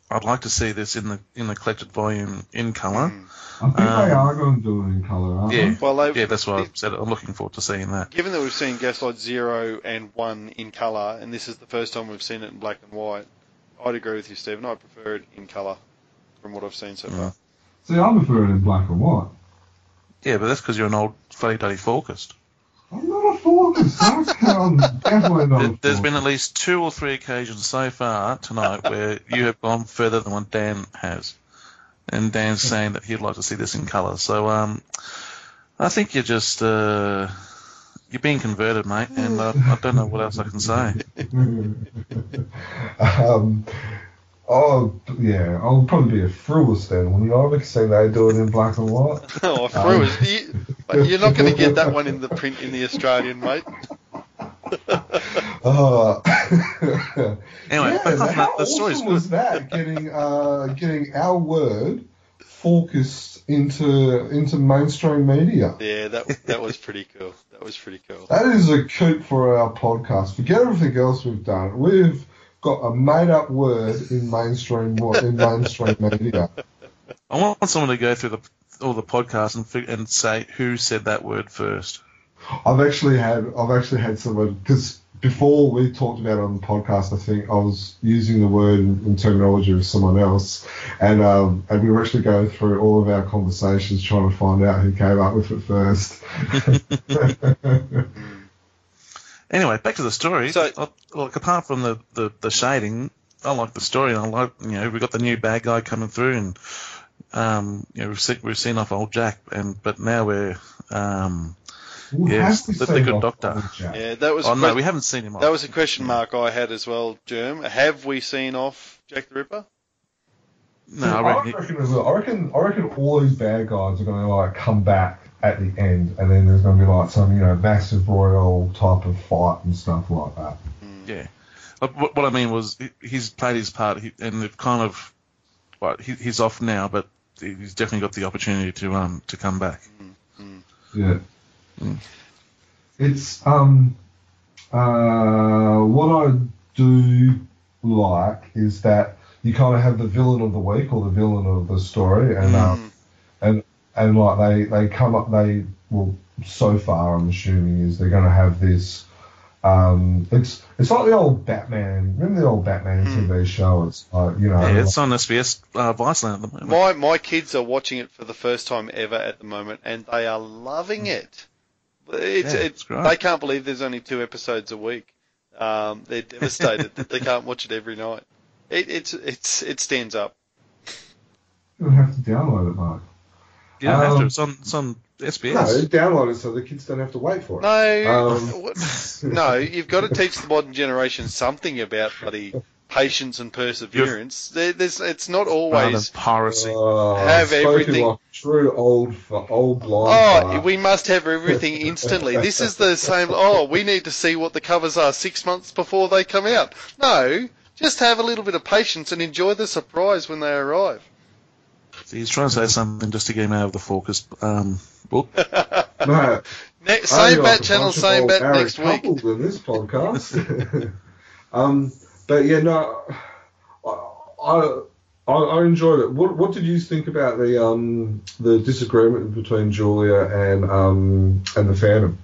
I'd like to see this in the in the collected volume in colour. Mm. I think they Um, are going to do it in colour, aren't Yeah, they? Well, they've, yeah, that's why I said it. I'm looking forward to seeing that. given that we've seen Gaslight 0 and 1 in colour, and this is the first time we've seen it in black and white, I'd agree with you, Stephen. I prefer it in colour from what I've seen so far. See, I prefer it in black and white. Yeah, but that's because you're an old fuddy duddy Falkist. I'm not a focus. I'm definitely not There, there's been at least two or three occasions so far tonight where you have gone further than what Dan has, and Dan's saying that he'd like to see this in colour. So um, I think you're just uh, you're being converted, mate, and uh, I don't know what else I can say. um, oh, yeah, I'll probably be a Frewist then, wouldn't I? Because say they do it in black and white. oh, through it. You, you're not going to get that one in the print in the Australian, mate. Uh, Anyway, yeah, back how that, the awesome story's good. was that? Getting uh, getting our word Falkist into into mainstream media. Yeah, that that was pretty cool. That was pretty cool. That is a coup for our podcast. Forget everything else we've done. We've got a made up word in mainstream in mainstream media. I want someone to go through the all the podcasts and fig- and say who said that word first. I've actually had I've actually had someone because before we talked about it on the podcast, I think I was using the word in, in terminology of someone else, and um, and we were actually going through all of our conversations trying to find out who came up with it first. Anyway, back to the story. So- I, look, apart from the, the, the shading, I like the story. I like, you know, we've got the new bad guy coming through, and um, you know, we've seen, we've seen off old Jack, and but now we're, um, Well, Yes, the, the, good doctor. Yeah, that was. Oh, que- no, we haven't seen him. that was a question mark I had as well, Germ. Have we seen off Jack the Ripper? No, I I reckon. reckon. I reckon I reckon all these bad guys are going to like come back at the end, and then there's going to be like some you know massive royal type of fight and stuff like that. Yeah. Uh, What, what I mean was he's played his part, and they've kind of, well, he, he's off now, but he's definitely got the opportunity to um to come back. Yeah. Mm. It's um uh what I do like is that you kind of have the villain of the week or the villain of the story, and um, and and like they they come up they well so far I'm assuming is they're going to have this. Um, it's it's like the old Batman. Remember the old Batman Hmm. TV show? It's like you know, Yeah, it's on SBS uh, Viceland at the moment. My my kids are watching it for the first time ever at the moment, and they are loving it. It's, Yeah, it's it's great. they can't believe there's only two episodes a week. Um, they're devastated that they can't watch it every night. It, it's it's it stands up. you'll have to download it, Mark. You don't have to. Um, It's on it's on No, SBS. download it so the kids don't have to wait for it. No, Um. no, you've got to teach the modern generation something about bloody patience and perseverance. There, there's it's not always. than piracy. Uh, Have spoken everything- like a true old for old blind. Oh, fart. we must have everything instantly. This is the same. Oh, we need to see what the covers are six months before they come out. No, just have a little bit of patience and enjoy the surprise when they arrive. See, he's trying to say something just to get him out of the focus. Um, book. No, Ne- I same like bat channel, same old bat next week. in this podcast. um, but yeah, no, I, I I I enjoyed it. What what did you think about the um the disagreement between Julia and um and the Phantom?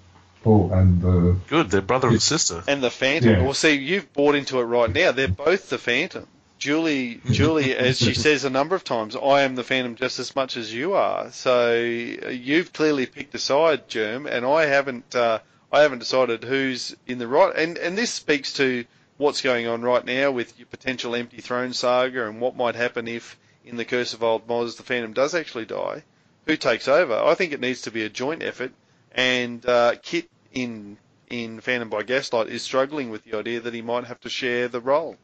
Oh, and the Good, they're brother and sister. And the Phantom. Yeah. Well, see, you've bought into it right now. They're both the Phantom. Julie, Julie, as she says a number of times, I am the Phantom just as much as you are. So uh, you've clearly picked a side, Germ, and I haven't. Uh, I haven't decided who's in the right. And and this speaks to what's going on right now with your potential empty throne saga and what might happen if, in the Curse of Old Moz, the Phantom does actually die. Who takes over? I think it needs to be a joint effort, and uh, Kit in in Phantom by Gaslight is struggling with the idea that he might have to share the role.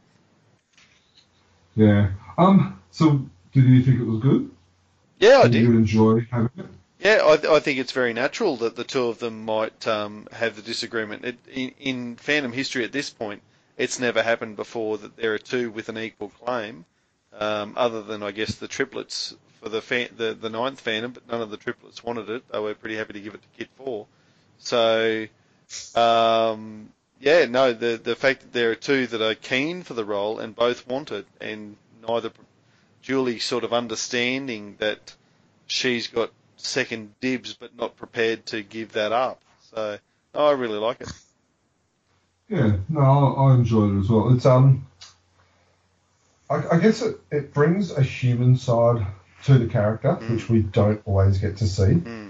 Yeah. Um. So, did you think it was good? Yeah, I did Did you enjoy having it? Yeah, I, I think it's very natural that the two of them might um, have the disagreement. It, in, in Phantom history at this point, it's never happened before that there are two with an equal claim, um, other than I guess the triplets for the, fa- the the ninth Phantom, but none of the triplets wanted it. They were pretty happy to give it to Kid Four. So, um, yeah, no, the the fact that there are two that are keen for the role and both want it, and neither Julie sort of understanding that she's got second dibs, but not prepared to give that up. So no, I really like it. Yeah, no, I, I enjoyed it as well. It's um, I, I guess it, it brings a human side to the character, which we don't always get to see. Mm.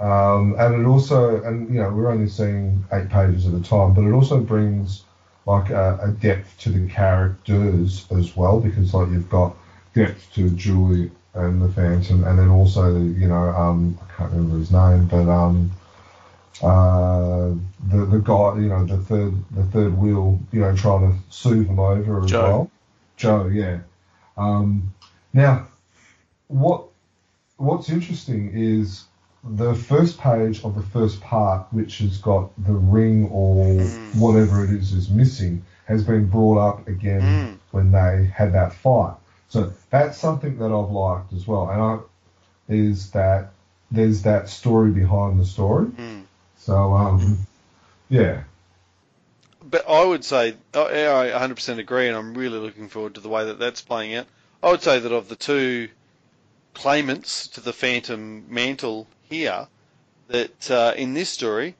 Um, and it also, and you know, we're only seeing eight pages at a time, but it also brings like a, a depth to the characters as well, because like you've got depth to Julie and the Phantom, and then also you know, um, I can't remember his name, but um, uh, the the guy, you know, the third the third wheel, you know, trying to soothe him over as Joe. well. Joe, yeah. Um, now, what what's interesting is the first page of the first part, which has got the ring or Mm. whatever it is is missing, has been brought up again Mm. when they had that fight. So that's something that I've liked as well, and I is that there's that story behind the story. Mm. So um, yeah, But I would say, oh, yeah, I 100% agree, and I'm really looking forward to the way that that's playing out. I would say that of the two claimants to the Phantom mantle here, that uh, in this story,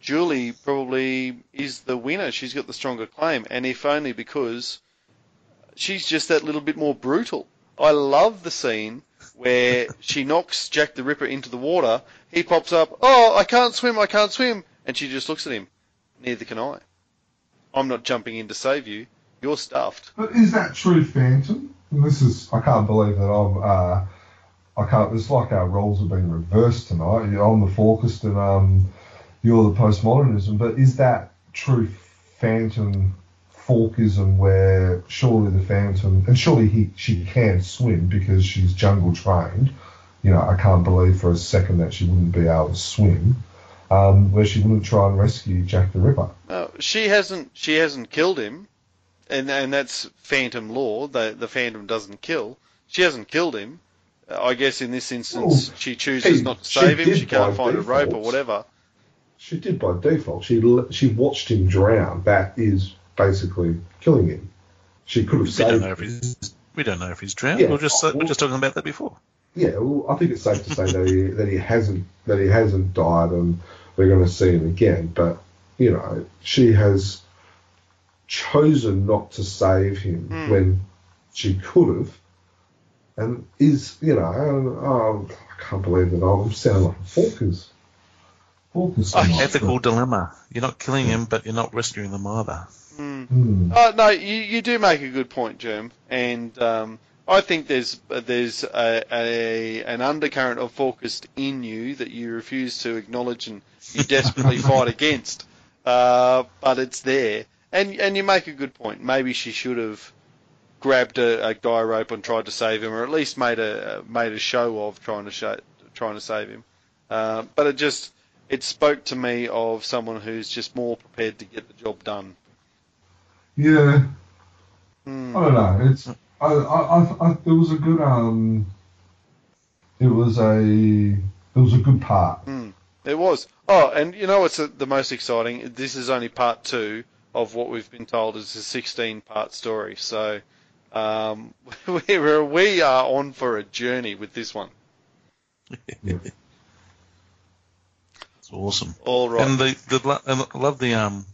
Julie probably is the winner. She's got the stronger claim, and if only because she's just that little bit more brutal. I love the scene where she knocks Jack the Ripper into the water. He pops up, oh, I can't swim, I can't swim. And she just looks at him. Neither can I. I'm not jumping in to save you. You're stuffed. but is that true, Phantom? And this is I can't believe that I'm. Uh, I can't. It's like our roles have been reversed tonight. You're on the Falkist and um, you're the postmodernism. But is that true, Phantom? Falkism, where surely the Phantom, and surely he she can swim because she's jungle trained. You know, I can't believe for a second that she wouldn't be able to swim. Um, where she wouldn't try and rescue Jack the Ripper. No, she hasn't. She hasn't killed him, and and that's Phantom law. The the Phantom doesn't kill. She hasn't killed him. I guess in this instance, Well, she chooses hey, not to save him. She can't by find a rope or whatever. She did by default. She she watched him drown. That is basically killing him. She could have We don't saved. know if he's we don't know if he's drowned. Yeah. We're just we're just talking about that before. Yeah, well, I think it's safe to say that he that he hasn't that he hasn't died, and we're going to see him again. But you know, she has chosen not to save him Hmm. when she could have, and is you know, oh, I can't believe that I'm sounding like a Falkers. Falkers. so Oh, much, Ethical dilemma. You're not killing him, but you're not rescuing them either. Mm. Oh no, you, you do make a good point, Jim, and um, I think there's there's a, a an undercurrent of focused in you that you refuse to acknowledge and you desperately fight against, uh, but it's there, and and you make a good point. Maybe she should have grabbed a, a guy rope and tried to save him, or at least made a made a show of trying to show, trying to save him. Uh, but it just it spoke to me of someone who's just more prepared to get the job done. Yeah, Hmm. I don't know. It's I, I, I, I, it was a good um. It was a it was a good part. It was. Oh, and you know what's the- the most exciting? This is only part two of what we've been told is a 16 part story. So um, we're, we are on for a journey with this one. It's awesome. All right. And the, the and I love the um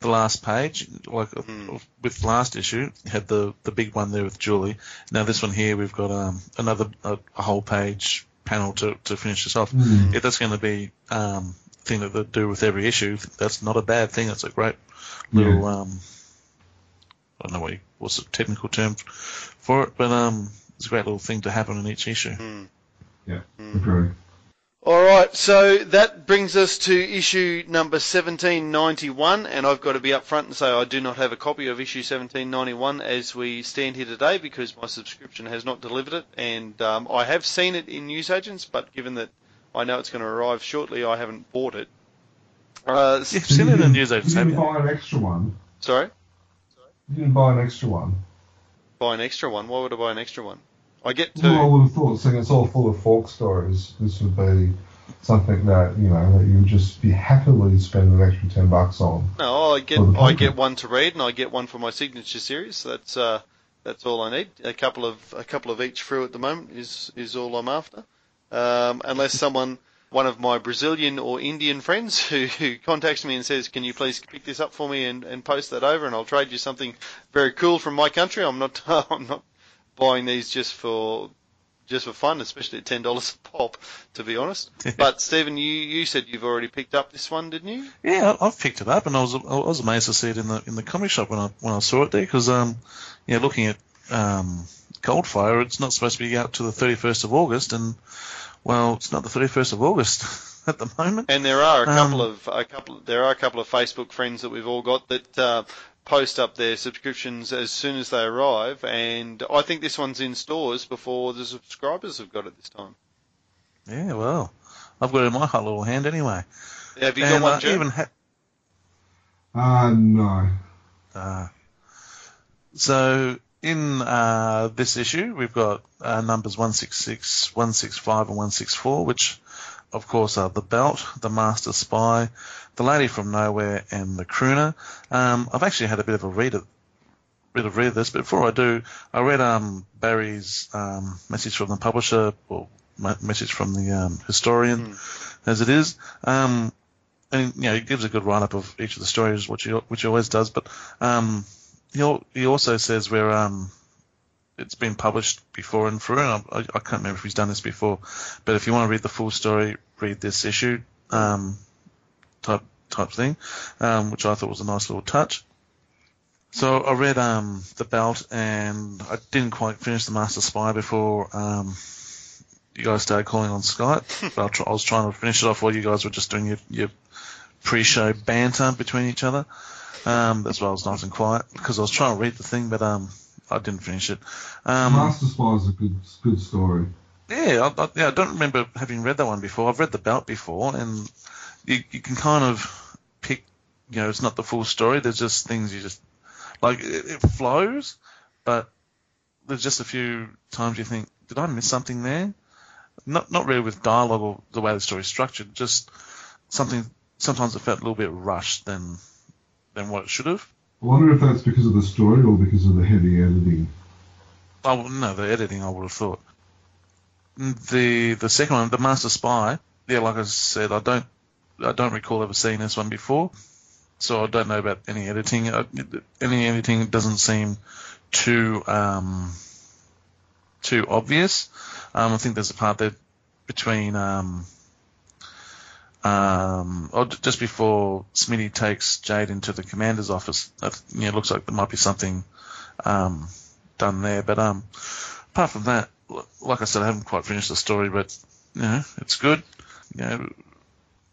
the last page, like Hmm. with last issue, had the the big one there with Julie. Now this one here, we've got um another a, a whole page panel to, to finish this off. Mm. If that's going to be um thing that they do with every issue, that's not a bad thing. It's a great little um I don't know what you, what's the technical term for it, but um it's a great little thing to happen in each issue. Hmm. Yeah, agree. All right, so that brings us to issue number 1791, and I've got to be up front and say I do not have a copy of issue 1791 as we stand here today because my subscription has not delivered it, and um, I have seen it in newsagents, but given that I know it's going to arrive shortly, I haven't bought it. Uh, You've seen it in news You agents, have didn't you? buy an extra one. sorry, You didn't buy an extra one. buy an extra one. Why would I buy an extra one? I get two. Well, I would have thought, seeing it's all full of Falk stories, this would be something that you know that you would just be happily spend an extra ten bucks on. No, I get I get one to read, and I get one for my signature series. So that's uh, that's all I need. A couple of a couple of each Frew at the moment is is all I'm after. Um, unless someone, one of my Brazilian or Indian friends, who, who contacts me and says, "Can you please pick this up for me and, and post that over, and I'll trade you something very cool from my country." I'm not I'm not buying these just for just for fun, especially at ten dollars a pop, to be honest. But Stephen, you, you said you've already picked up this one, didn't you? Yeah, I- I've picked it up, and I was I was amazed to see it in the in the comic shop when I when I saw it there because um yeah looking at um Goldfire, it's not supposed to be out to the 31st of August, and well, it's not the 31st of August at the moment. And there are a Um, couple of a couple there are a couple of Facebook friends that we've all got that uh, post up their subscriptions as soon as they arrive, and I think this one's in stores before the subscribers have got it this time. Yeah, well, I've got it in my hot little hand anyway. Have you and got one, I Joe? even ha- Ah, no. Uh, so in uh, this issue, we've got uh, numbers 166, 165, and 164, which, of course, are the Belt, the Master Spy, the Lady from Nowhere, and the Crooner. Um, I've actually had a bit of a read of bit of read of this, but before I do, I read um, Barry's um, message from the publisher, or message from the um, historian, as it is. Um, and you know, he gives a good write up of each of the stories, which he which he always does. But um, he also says where um, it's been published before and through. And I, I can't remember if he's done this before, but if you want to read the full story, read this issue um, type type thing, um, which I thought was a nice little touch. So I read um, the belt, and I didn't quite finish the Master Spy before um, you guys started calling on Skype. but I was trying to finish it off while you guys were just doing your, your pre-show banter between each other. Um, that's why I was nice and quiet because I was trying to read the thing, but um, I didn't finish it. Um, Master Spy is a good good story. yeah, I, I, yeah, I don't remember having read that one before. I've read the belt before, and you, you can kind of pick. You know, it's not the full story. There's just things you just like. It, it flows, but there's just a few times you think, did I miss something there? Not not really with dialogue or the way the story's structured. Just something. Sometimes it felt a little bit rushed than than what it should have. I wonder if that's because of the story or because of the heavy editing. Oh no, the editing I would have thought. The the second one, the Master Spy. Yeah, like I said, I don't I don't recall ever seeing this one before, so I don't know about any editing. Any editing doesn't seem too um, too obvious. Um, I think there's a part there between um, um, or just before Smitty takes Jade into the commander's office. That, you know, it looks like there might be something um, done there. But um, apart from that, like I said, I haven't quite finished the story, but you know, it's good. You know,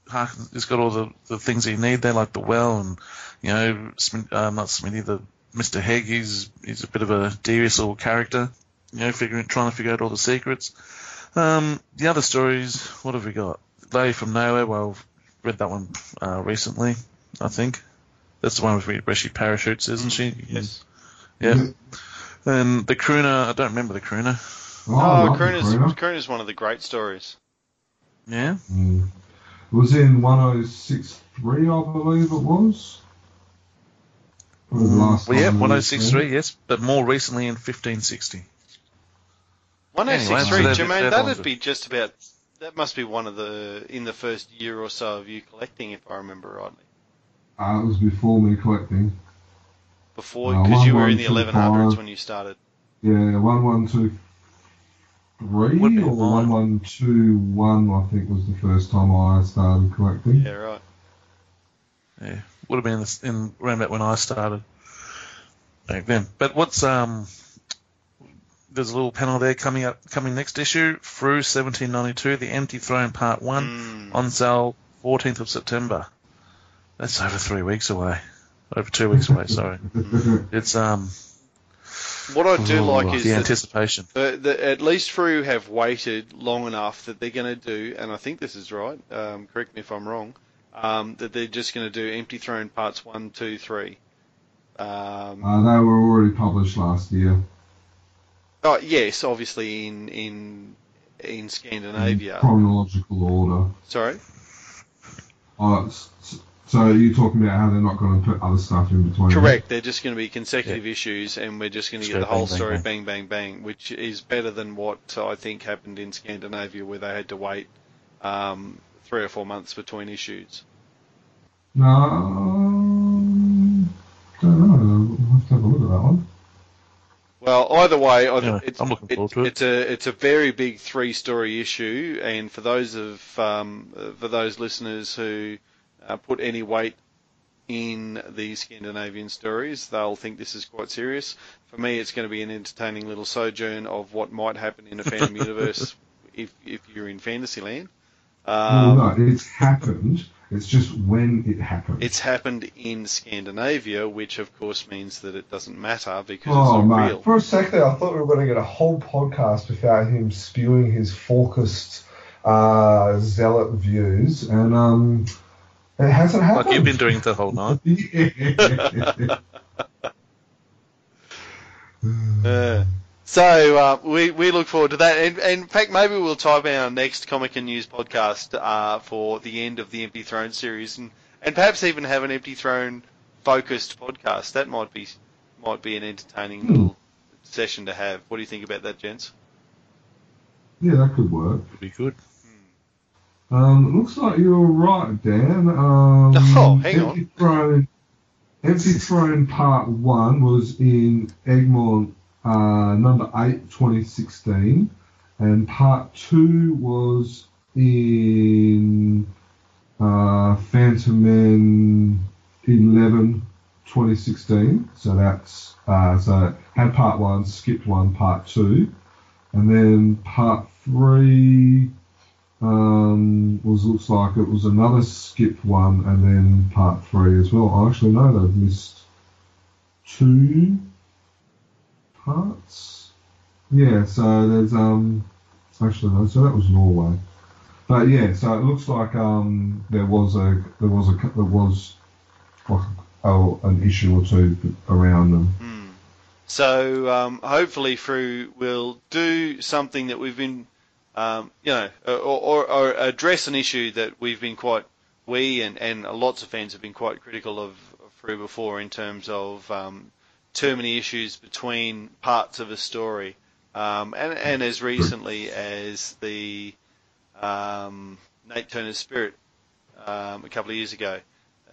Harkin- it's got all the, the things you need there, like the well, and you know, uh, not Smitty, the Mr. Hegg. He's he's a bit of a devious little character. You know, figuring trying to figure out all the secrets. Um, the other stories, what have we got? Lady from Nowhere. Well, I've read that one uh, recently. I think that's the one with where she parachutes, isn't she? Yes. Yeah. And the crooner, I don't remember the crooner. Oh, Oh, I the Crooner's, Crooner. Crooner's one of the great stories. Yeah. Mm. It was in 1063, I believe it was. Last Well, yeah, time I 1063, yes, but more recently in 1560. One eight six Anyway, three, so Jermaine. That'd be just about. That must be one of the in the first year or so of you collecting, if I remember rightly. Uh, it was before me collecting. Before, Uh, because you were in the 1125. 1100s when you started. Yeah, one one two three Would be or one mine. one two one. I think was the first time I started collecting. Yeah, right. Yeah, would have been in, the, in around about when I started back then. But what's um? There's a little panel there coming up, coming next issue, through 1792, the Empty Throne Part One, Mm. on sale 14th of September. That's over three weeks away, over two weeks away. Sorry, it's um. What I do oh, like is the anticipation. Uh, the, at least Frew have waited long enough that they're going to do, and I think this is right. Um, correct me if I'm wrong. Um, that they're just going to do Empty Throne parts one, two, three. Um, Uh, they were already published last year. Oh yes, obviously in in in Scandinavia. In chronological order. Sorry. Oh, s- s- so you're talking about how they're not going to put other stuff in between? Correct. They're just going to be consecutive issues, and we're just going to get the whole bang, bang, story bang. bang, bang, bang, which is better than what I think happened in Scandinavia, where they had to wait um, three or four months between issues. No, um, don't know. We'll have to have a look at that one. Well, either way, I- Yeah, it's, I'm looking it- forward to it. it's a it's a very big three story issue, and for those of um, for those listeners who uh, put any weight in the Scandinavian stories, they'll think this is quite serious. For me, it's going to be an entertaining little sojourn of what might happen in a Phantom universe if if you're in Fantasyland. Um, well, no, it's happened. It's just when it happened. It's happened in Scandinavia, which of course means that it doesn't matter because Oh, it's not mate. real. For a sec there, I thought we were going to get a whole podcast without him spewing his focused uh, zealot views, and um, it hasn't happened. Like you've been doing the whole night. Uh, so uh, we we look forward to that, and, and in fact maybe we'll time our next comic and news podcast uh, for the end of the Empty Throne series, and, and perhaps even have an Empty Throne focused podcast. That might be might be an entertaining Hmm. little session to have. What do you think about that, gents? yeah, that could work. Would be good. Um, it looks like you're right, Dan. Um, Oh, hang on. Empty Throne, Empty Throne Part 1 was in Egmont uh, number 8, 2016. And Part 2 was in uh, Fantomen 11, 2016. So that's, uh, so had Part 1, skipped 1, Part 2. And then Part 3 um, was looks like it was another skipped one and then part three as well. I actually know they've missed two parts. Yeah, so there's um actually no, so that was Norway. But yeah, so it looks like um there was a there was a there was like oh, an issue or two around them. Hmm. So um, hopefully, Frew we'll do something that we've been, um, you know, or, or, or address an issue that we've been quite we and, and lots of fans have been quite critical of, of Frew before in terms of um, too many issues between parts of a story, um, and and as recently as the um, Nate Turner's Spirit um, a couple of years ago,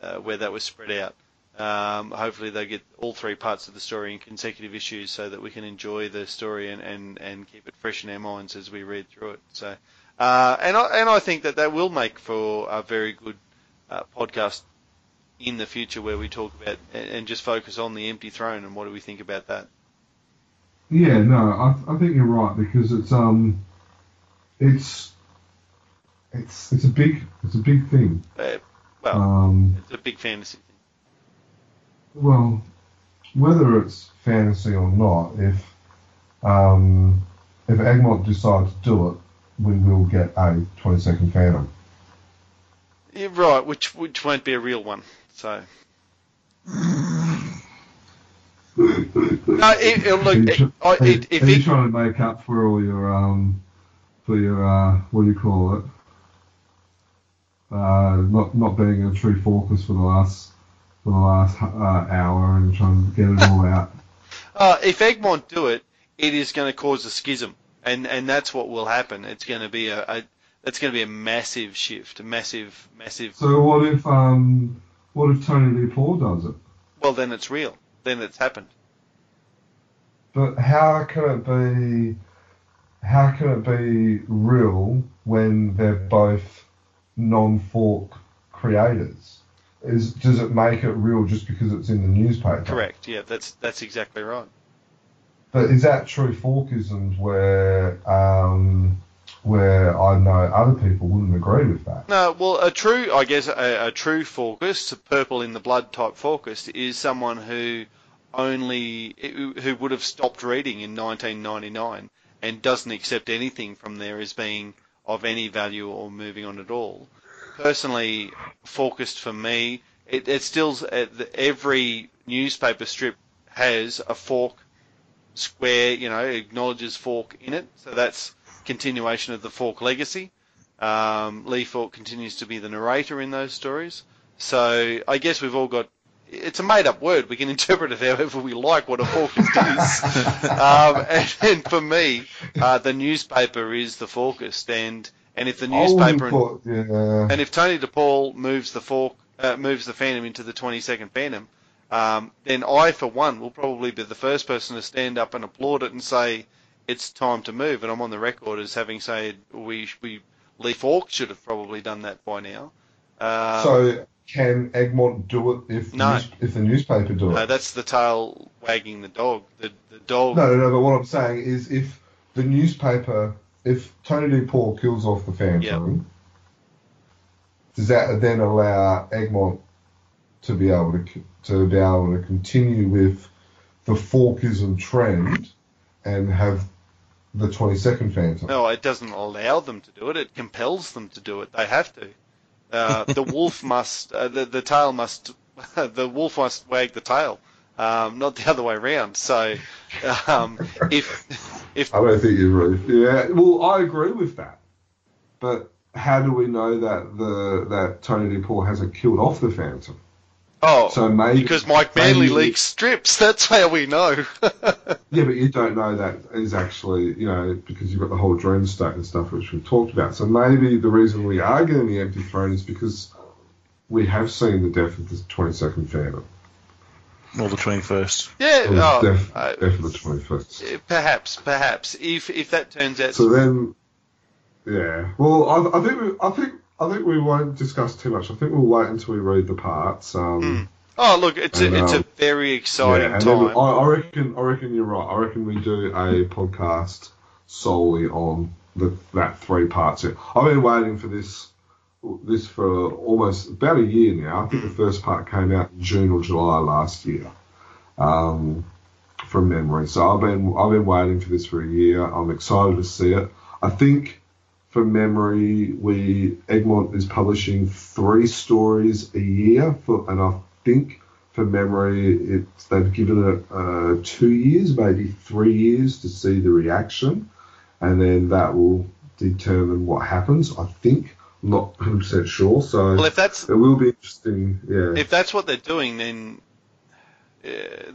uh, where that was spread out. Um, hopefully they get all three parts of the story in consecutive issues so that we can enjoy the story and, and, and keep it fresh in our minds as we read through it. So, uh, and I and I think that that will make for a very good uh, podcast in the future where we talk about and, just focus on the empty throne and what do we think about that. Yeah, no, I, I think you're right because it's um, it's it's it's a big it's a big thing. Uh, well, Um, it's a big fantasy thing. well, whether it's fantasy or not, if um, if Egmont decides to do it, we will get a 20 second Phantom. Yeah, right, which which won't be a real one. So. No, it, it, Are look, you, it, I- are it, if are you it, trying to make up for all your um, for your uh, what do you call it? Uh, not not being a true focus for the last for the last uh, hour and trying to get it all out. Uh, if Egmont do it, it is going to cause a schism, and and that's what will happen. It's going to be a, a it's going to be a massive shift, a massive, massive. So what if um what if Tony DePaul does it? Well, then it's real. Then it's happened. But how can it be? How can it be real when they're both non-Falk creators? Is does it make it real just because it's in the newspaper? Correct. Yeah, that's that's exactly right. But is that true Falkisms where um, where I know other people wouldn't agree with that? No, well, a true, I guess, a, a true Falkist, a purple in the blood type Falkist, is someone who only who would have stopped reading in 1999 and doesn't accept anything from there as being of any value or moving on at all. Personally, Falkist for me, it, it still every newspaper strip has a Falk square, you know, acknowledges Falk in it, so that's continuation of the Falk legacy. Um, Lee Falk continues to be the narrator in those stories. So I guess we've all got. It's a made-up word. We can interpret it however we like. What a Falkist is, um, and, and, for me, uh, the newspaper is the Falkist, and and if the newspaper thought, yeah. and if Tony DePaul moves the Falk uh, moves the Phantom into the 22nd Phantom, um, then I, for one, will probably be the first person to stand up and applaud it and say, it's time to move. And I'm on the record as having said we we Lee Falk should have probably done that by now. Um, so can Egmont do it if no. news, if the newspaper do it? No, that's the tail wagging the dog. The the dog. No, no, no. But what I'm saying is, if the newspaper, if Tony DePaul kills off the Phantom, Yep. does that then allow Egmont to be able to to be able to continue with the Falkism trend and have the 22nd Phantom? No, it doesn't allow them to do it. It compels them to do it. They have to. Uh, the wolf must. Uh, the the tail must. the wolf must wag the tail. Um, not the other way around. So, um, if if I don't think you're really. Yeah, well, I agree with that. But how do we know that the that Tony DePaul hasn't killed off the Phantom? Oh, So maybe because Mike Manley maybe- leaks strips. That's how we know. Yeah, but you don't know that is actually, you know, because you've got the whole dream state and stuff which we've talked about. So maybe the reason we are getting the empty throne is because we have seen the death of the 22nd Phantom. Or the 21st. yeah. Or the Oh, death, uh, death of the 21st. perhaps, perhaps if if that turns out. So then, yeah. Well, I, I think I think I think we won't discuss too much. I think we'll wait until we read the parts. Um, oh, look, it's a, And, it's a um, very exciting yeah, then time. we- I, I reckon I reckon you're right. I reckon we do a podcast solely on the, that three parts. I've been waiting for this this for almost about a year now. I think the first part came out in June or July last year, um, from memory. So I've been I've been waiting for this for a year. I'm excited to see it. I think from memory, we Egmont is publishing three stories a year for, and I think for memory, it's they've given it uh, two years, maybe three years to see the reaction, and then that will determine what happens. I think, I'm not 100 percent sure. So well, if that's it will be interesting. Yeah. if that's what they're doing, then uh,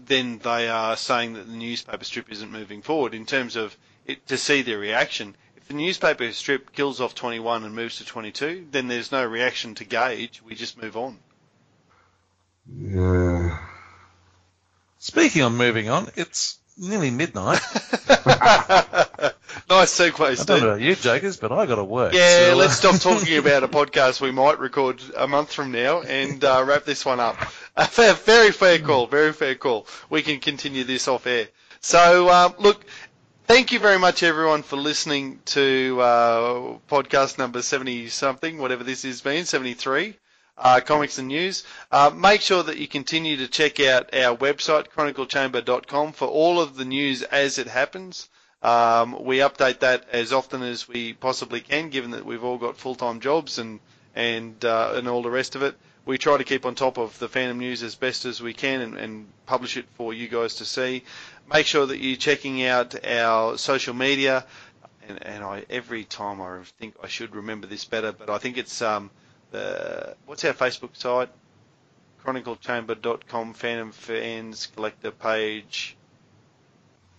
then they are saying that the newspaper strip isn't moving forward in terms of it, to see their reaction. If the newspaper strip kills off 21 and moves to 22, then there's no reaction to gauge. We just move on. yeah. Speaking of moving on, it's nearly midnight. nice segue, Steve. I don't know about you, Jokers, but I got to work. Yeah, So, uh, let's stop talking about a podcast we might record a month from now and uh, wrap this one up. A fair, very fair call, very fair call. We can continue this off air. So, um, look, thank you very much, everyone, for listening to uh, podcast number 70 something, whatever this has been, 73. Uh, comics and news. Uh, make sure that you continue to check out our website, chroniclechamber.com, for all of the news as it happens. Um, we update that as often as we possibly can, given that we've all got full-time jobs and and uh, and all the rest of it. We try to keep on top of the Phantom news as best as we can and, and publish it for you guys to see. Make sure that you're checking out our social media. And, and I every time I think I should remember this better, but I think it's um the what's our Facebook site? chroniclechamber.com Phantom Fans Collector page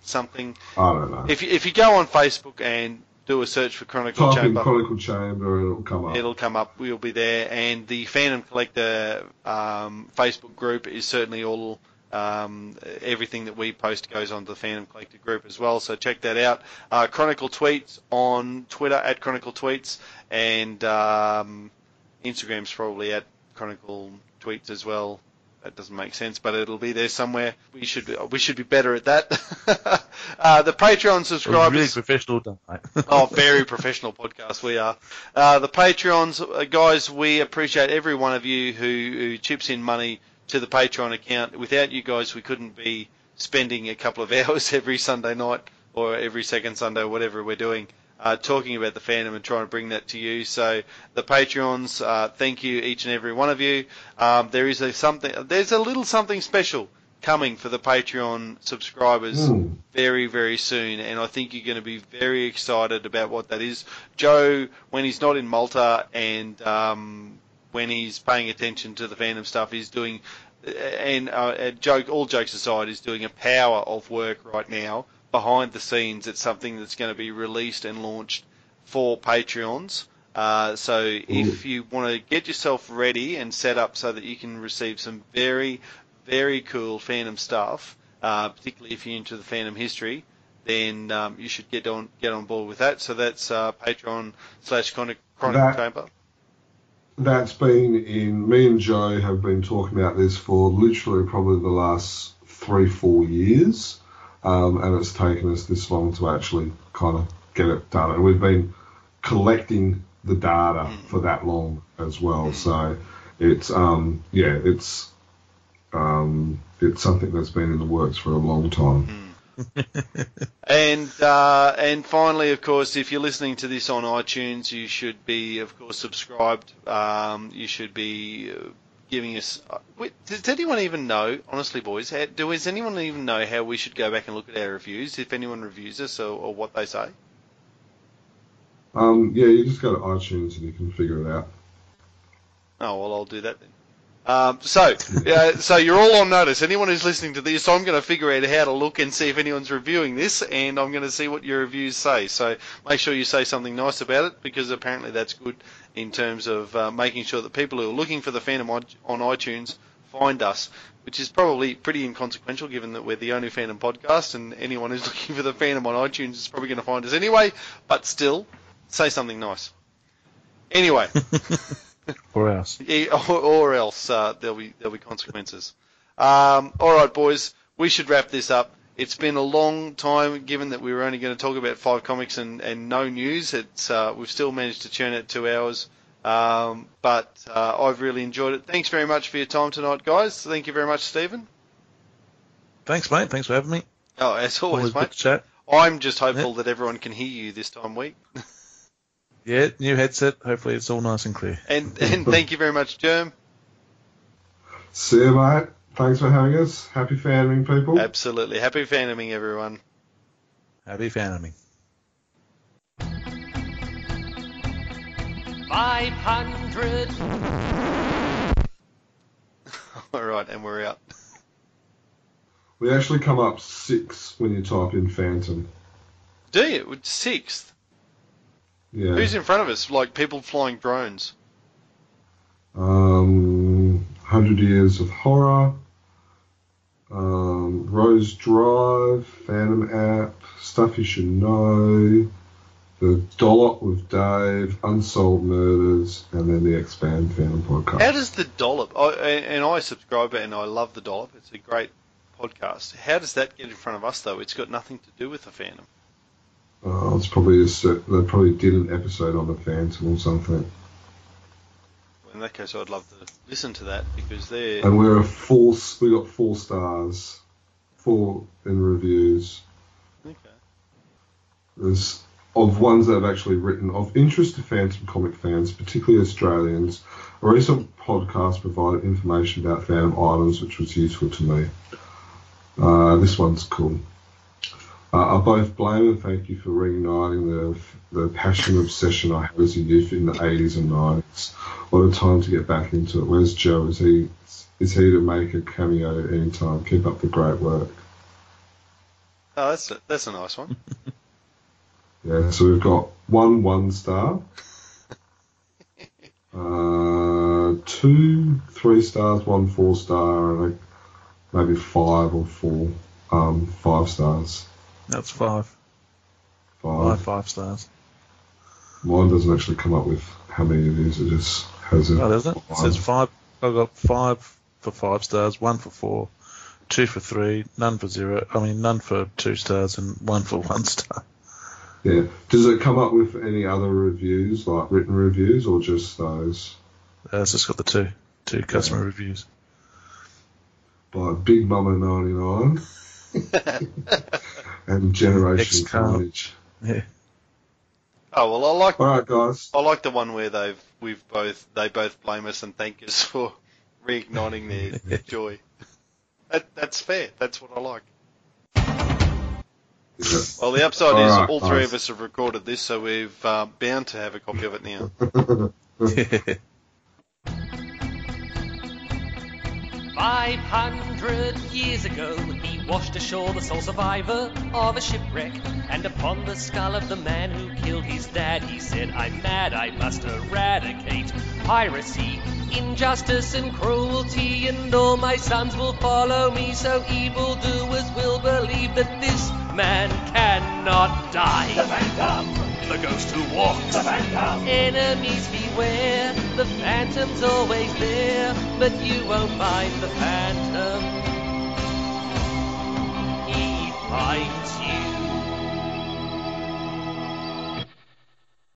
something. I don't know. If you, if you go on Facebook and do a search for Chronicle Type in Chamber, Chronicle Chamber and it'll come up. it'll come up. We'll be there, and the Phantom Collector um, Facebook group is certainly all. Um, everything that we post goes on to the Phantom Collector group as well, so check that out. Uh, Chronicle Tweets on Twitter at Chronicle Tweets, and um, Instagram's probably at Chronicle Tweets as well. That doesn't make sense, but it'll be there somewhere. We should be, we should be better at that. uh, the Patreon subscribers really professional oh, very professional podcast we are. Uh, the Patreons, uh, guys, we appreciate every one of you who, who chips in money to the Patreon account. Without you guys, we couldn't be spending a couple of hours every Sunday night or every second Sunday, or whatever we're doing, uh, talking about the fandom and trying to bring that to you. So the Patreons, uh, thank you each and every one of you. Um, there is a something, there's a little something special coming for the Patreon subscribers Hmm. very, very soon, and I think you're going to be very excited about what that is. Joe, when he's not in Malta and um, when he's paying attention to the fandom stuff, he's doing, and uh, joke, all jokes aside, is doing a power of work right now behind the scenes. It's something that's going to be released and launched for Patreons. Uh, so if you want to get yourself ready and set up so that you can receive some very, very cool fandom stuff, uh, particularly if you're into the fandom history, then um, you should get on get on board with that. So that's uh, Patreon slash Chronic Chronicle That- Chamber. That's been in. Me and Joe have been talking about this for literally probably the last three, four years, um, and it's taken us this long to actually kind of get it done. And we've been collecting the data for that long as well. So it's um, yeah, it's um, it's something that's been in the works for a long time. And uh, and finally, of course, if you're listening to this on iTunes, you should be, of course, subscribed. Um, you should be uh, giving us. Uh, wait, does anyone even know, honestly, boys? How, does anyone even know how we should go back and look at our reviews? If anyone reviews us or, or what they say? Um, yeah, you just go to iTunes and you can figure it out. Oh well, I'll do that then. Um, so, uh, so you're all on notice. Anyone who's listening to this, I'm going to figure out how to look and see if anyone's reviewing this, and I'm going to see what your reviews say. So make sure you say something nice about it, because apparently that's good in terms of uh, making sure that people who are looking for the Phantom on, iTunes find us, which is probably pretty inconsequential given that we're the only Phantom podcast, and anyone who's looking for the Phantom on iTunes is probably going to find us anyway. But still, say something nice. Anyway. or else. Yeah, or, or else uh, there'll be there'll be consequences. Um, all right, boys, we should wrap this up. It's been a long time, given that we were only going to talk about five comics and, and no news. It's uh, we've still managed to churn it two hours, um, but uh, I've really enjoyed it. Thanks very much for your time tonight, guys. Thank you very much, Stephen. Thanks, mate. Thanks for having me. Oh, as always, Always mate. chat. I'm just hopeful that everyone can hear you this time week. Yeah, new headset. Hopefully it's all nice and clear. And and thank you very much, Germ. See you, mate. Thanks for having us. Happy fanning, people. Absolutely. Happy fandoming, everyone. Happy fanning. 500. All right, and we're out. We actually come up six when you type in Phantom. Do you? It's Sixth. Yeah. Who's in front of us? Like people flying drones. Um, Hundred Years of Horror. Um, Rose Drive, Phantom App, Stuff You Should Know, The Dollop with Dave, Unsolved Murders, and then the Expand Phantom podcast. How does the dollop? I, and I subscribe and I love the dollop. It's a great podcast. How does that get in front of us though? It's got nothing to do with the Phantom. Uh, it's probably a they probably did an episode on the Phantom or something. In that case, I'd love to listen to that because they're And we're a four. We got four stars, four in reviews. okay. There's of ones that have actually written of interest to Phantom comic fans, particularly Australians. A recent podcast provided information about Phantom items, which was useful to me. Uh, this one's cool. Uh, I both blame and thank you for reigniting the the passion and obsession I had as a youth in the 80s and 90s. what a time to get back into it. Where's Joe? Is he is he to make a cameo anytime? Keep up the great work. Oh, that's a, that's a nice one. Yeah, so we've got one one star, uh, two three stars, one four star, and maybe five or four um, five stars. That's five. Five. Five five stars. Mine doesn't actually come up with how many it is. It just has a. Oh, does it? It says five. I've got five for five stars, one for four, two for three, none for zero. I mean, none for two stars, and one for one star. Yeah. Does it come up with any other reviews, like written reviews, or just those? Uh, it's just got the two, two customer reviews. By Big Mama ninety nine and Generation Carnage. Yeah. Oh well, I like All right, guys. I like the one where they've we've both they both blame us and thank us for reigniting their, their joy. That that's fair. That's what I like. Yeah. Well, the upside All is right, all three nice. of us have recorded this, so we're uh, bound to have a copy of it now. 500 years ago, he washed ashore the sole survivor of a shipwreck. And upon the skull of the man who killed his dad, he said, I'm mad, I must eradicate piracy, injustice, and cruelty. And all my sons will follow me, so evildoers will believe that this man cannot die. The Phantom! The ghost who walks. The Phantom! Enemies beware, the Phantom's always there, but you won't find the Phantom. He fights you